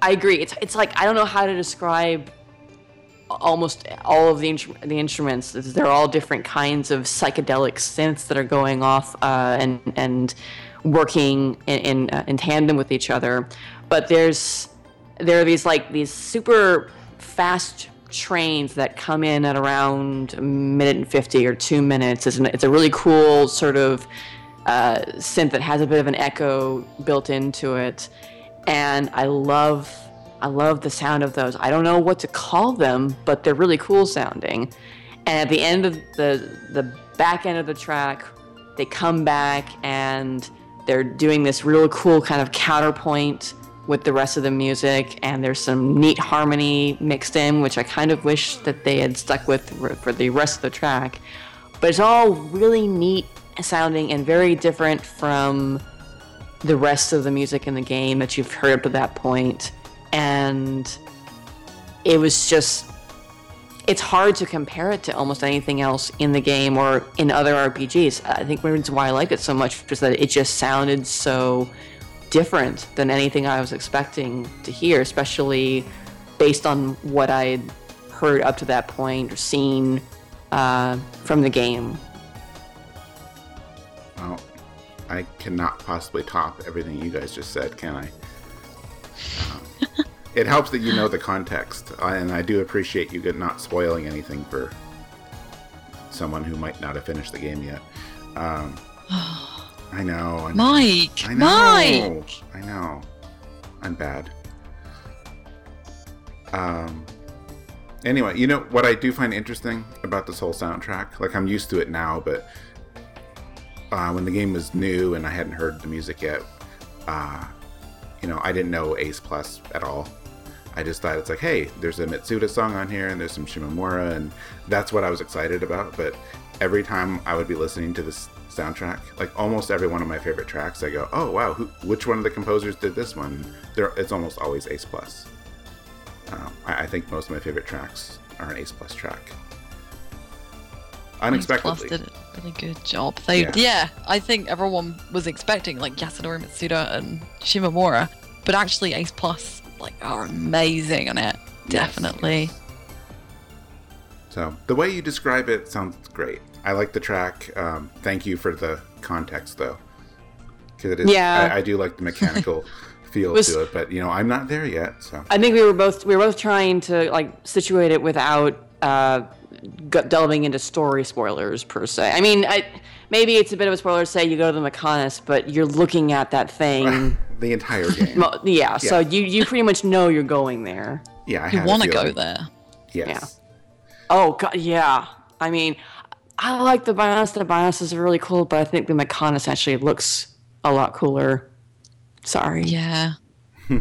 I agree. It's it's like I don't know how to describe almost all of the the instruments. They're all different kinds of psychedelic synths that are going off uh, and and working in in, uh, in tandem with each other. But there's there are these like these super fast trains that come in at around a minute and 50 or two minutes. It's, an, it's a really cool sort of uh, synth that has a bit of an echo built into it. And I love I love the sound of those. I don't know what to call them, but they're really cool sounding. And at the end of the the back end of the track, they come back and they're doing this real cool kind of counterpoint with the rest of the music and there's some neat harmony mixed in which i kind of wish that they had stuck with for the rest of the track. But it's all really neat sounding and very different from the rest of the music in the game that you've heard up to that point. And it was just it's hard to compare it to almost anything else in the game or in other RPGs. I think one reason why I like it so much was that it just sounded so different than anything I was expecting to hear, especially based on what I'd heard up to that point or seen uh, from the game. Well, I cannot possibly top everything you guys just said, can I? Um, it helps that you know the context, and I do appreciate you not spoiling anything for someone who might not have finished the game yet. Um, I know. I know. Mike, I know. Mike. I know. I'm bad. Um. Anyway, you know what I do find interesting about this whole soundtrack? Like I'm used to it now, but uh, when the game was new and I hadn't heard the music yet, uh, you know, I didn't know Ace Plus at all. I just thought it's like, hey, there's a Mitsuda song on here and there's some Shimomura, and that's what I was excited about. But every time I would be listening to this soundtrack, like almost every one of my favorite tracks, I go, oh wow, who, which one of the composers did this one? There, it's almost always Ace Plus. Um, I, I think most of my favorite tracks are an Ace Plus track. Unexpectedly. Plus did a really good job. They, Yeah. yeah. I think everyone was expecting like Yasunori Mitsuda and Shimomura, but actually Ace Plus like are amazing on it. Yes, Definitely. So the way you describe it sounds great. I like the track. Um, thank you for the context, though, because it is. Yeah. I, I do like the mechanical feel Was- to it, but you know, I'm not there yet. So I think we were both we were both trying to like situate it without uh, g- delving into story spoilers per se. I mean, I, maybe it's a bit of a spoiler to say you go to the Mechonis, but you're looking at that thing. the entire game. Mo- yeah, so you you pretty much know you're going there. yeah, I You want to go there. Yes. Yeah. Oh god, yeah. I mean, I like the Bionis. The Bionis is really cool, but I think the Mechonis actually looks a lot cooler. Sorry. Yeah.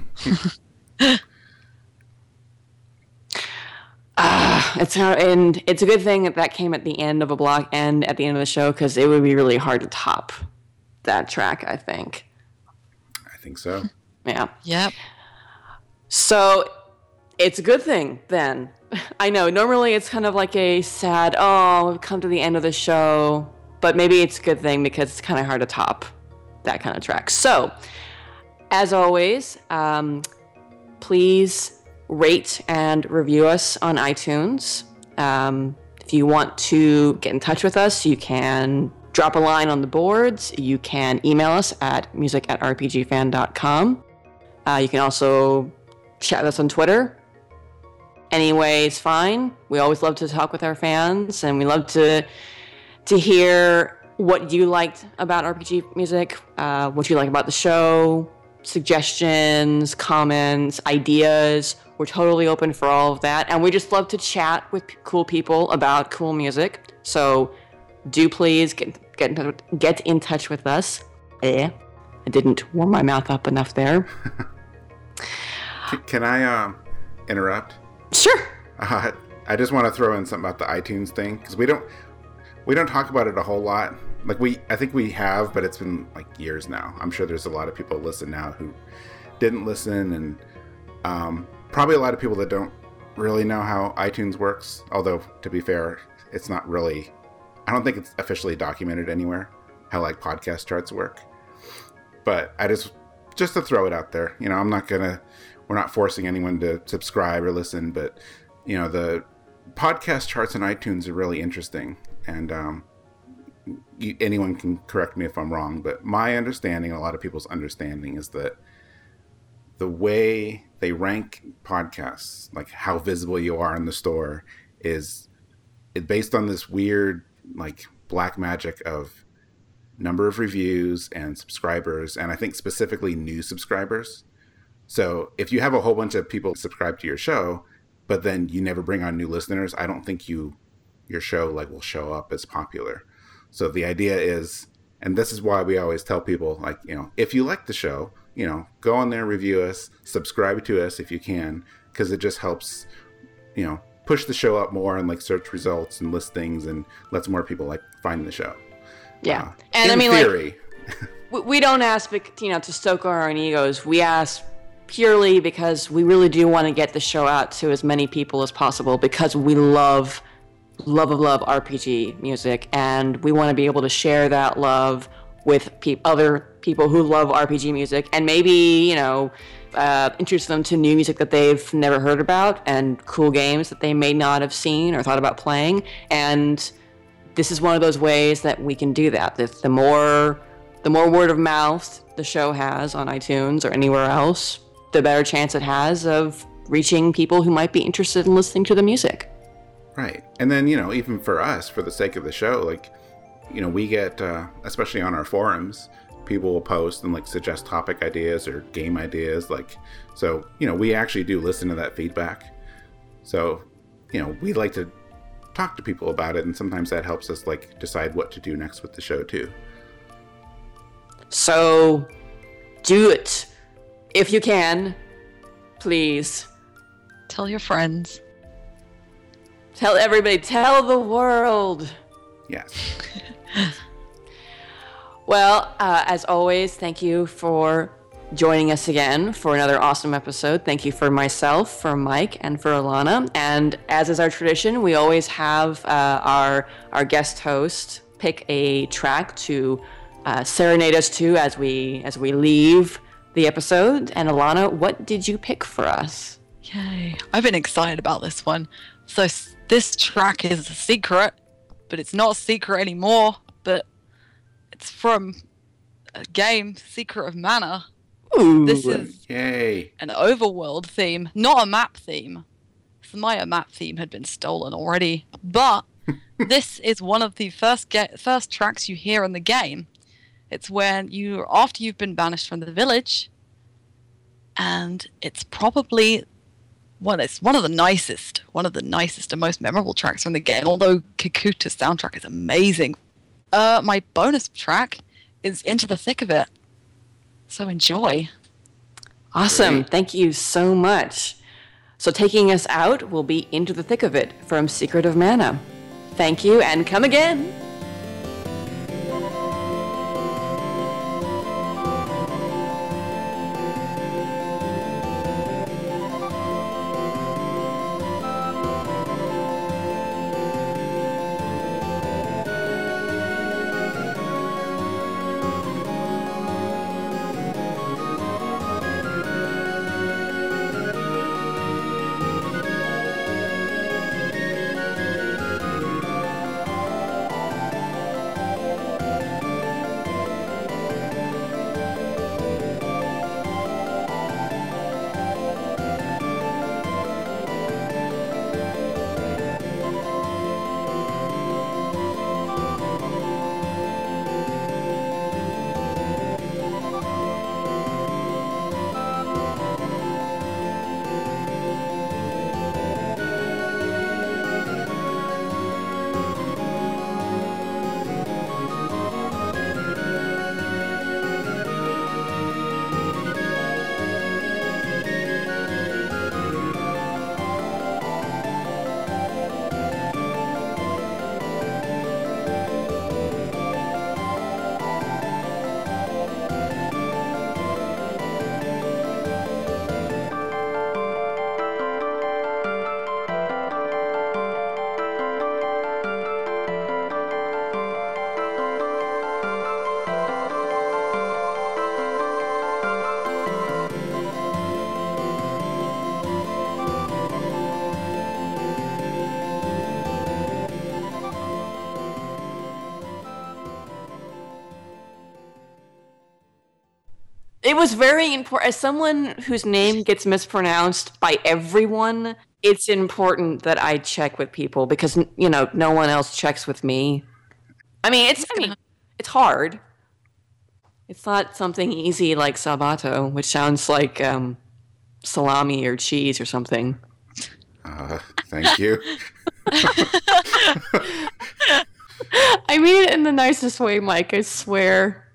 Ah, it's how, and it's a good thing that that came at the end of a block and at the end of the show because it would be really hard to top that track. I think. I think so. Yeah. Yep. So it's a good thing then. I know. Normally it's kind of like a sad, oh, we've come to the end of the show, but maybe it's a good thing because it's kind of hard to top that kind of track. So, as always, um, please rate and review us on iTunes. Um, if you want to get in touch with us, you can drop a line on the boards. You can email us at music at rpgfan.com. Uh, you can also chat with us on Twitter. Any way is fine. We always love to talk with our fans, and we love to to hear what you liked about RPG music, uh, what you like about the show, suggestions, comments, ideas. We're totally open for all of that, and we just love to chat with p- cool people about cool music. So, do please get get in touch, get in touch with us. Eh, I didn't warm my mouth up enough there. Can I um, interrupt? Sure. Uh, I just want to throw in something about the iTunes thing because we don't we don't talk about it a whole lot. Like we, I think we have, but it's been like years now. I'm sure there's a lot of people listen now who didn't listen, and um, probably a lot of people that don't really know how iTunes works. Although to be fair, it's not really. I don't think it's officially documented anywhere how like podcast charts work. But I just just to throw it out there, you know, I'm not gonna. We're not forcing anyone to subscribe or listen, but you know the podcast charts on iTunes are really interesting, and um, anyone can correct me if I'm wrong, but my understanding, a lot of people's understanding, is that the way they rank podcasts, like how visible you are in the store, is it based on this weird like black magic of number of reviews and subscribers, and I think specifically new subscribers. So if you have a whole bunch of people subscribe to your show, but then you never bring on new listeners, I don't think you your show like will show up as popular. So the idea is, and this is why we always tell people like you know if you like the show, you know go on there, review us, subscribe to us if you can, because it just helps you know push the show up more and like search results and listings and lets more people like find the show. Yeah. Uh, and I mean, theory, we- we don't ask you know to stoke our own egos we ask purely because we really do want to get the show out to as many people as possible because we love love of love rpg music and we want to be able to share that love with pe- other people who love rpg music and maybe you know uh, introduce them to new music that they've never heard about and cool games that they may not have seen or thought about playing and this is one of those ways that we can do that. The, the more the more word of mouth the show has on iTunes or anywhere else, the better chance it has of reaching people who might be interested in listening to the music. Right. And then, you know, even for us, for the sake of the show, like, you know, we get, uh, especially on our forums, people will post and like suggest topic ideas or game ideas. Like, so, you know, we actually do listen to that feedback. So, you know, we like to talk to people about it. And sometimes that helps us like decide what to do next with the show too. So do it if you can. Please Tell your friends. tell everybody, tell the world. Yes. Well, uh, as always, thank you for joining us again for another awesome episode. Thank you for myself, for Mike, and for Alana. And as is our tradition, we always have uh, our our guest host pick a track to uh, serenade us to as we as we leave the episode. And Alana, what did you pick for us? Yay. I've been excited about this one. So this track is a secret, but it's not a secret anymore, but it's from a game, Secret of Mana. Ooh, This is Yay. an overworld theme, not a map theme. So my uh, map theme had been stolen already, but this is one of the first ga- first tracks you hear in the game. It's when you after you've been banished from the village, and it's probably one it's one of the nicest, one of the nicest and most memorable tracks from the game. Although Kikuta's soundtrack is amazing. Uh, my bonus track is Into the Thick of It. So enjoy. Awesome. Thank you so much. So, taking us out will be Into the Thick of It from Secret of Mana. Thank you and come again. It was very important. As someone whose name gets mispronounced by everyone, it's important that I check with people because you know no one else checks with me. I mean, it's I mean, it's hard. It's not something easy like Salbato, which sounds like um, salami or cheese or something. Uh, thank you. I mean it in the nicest way, Mike. I swear.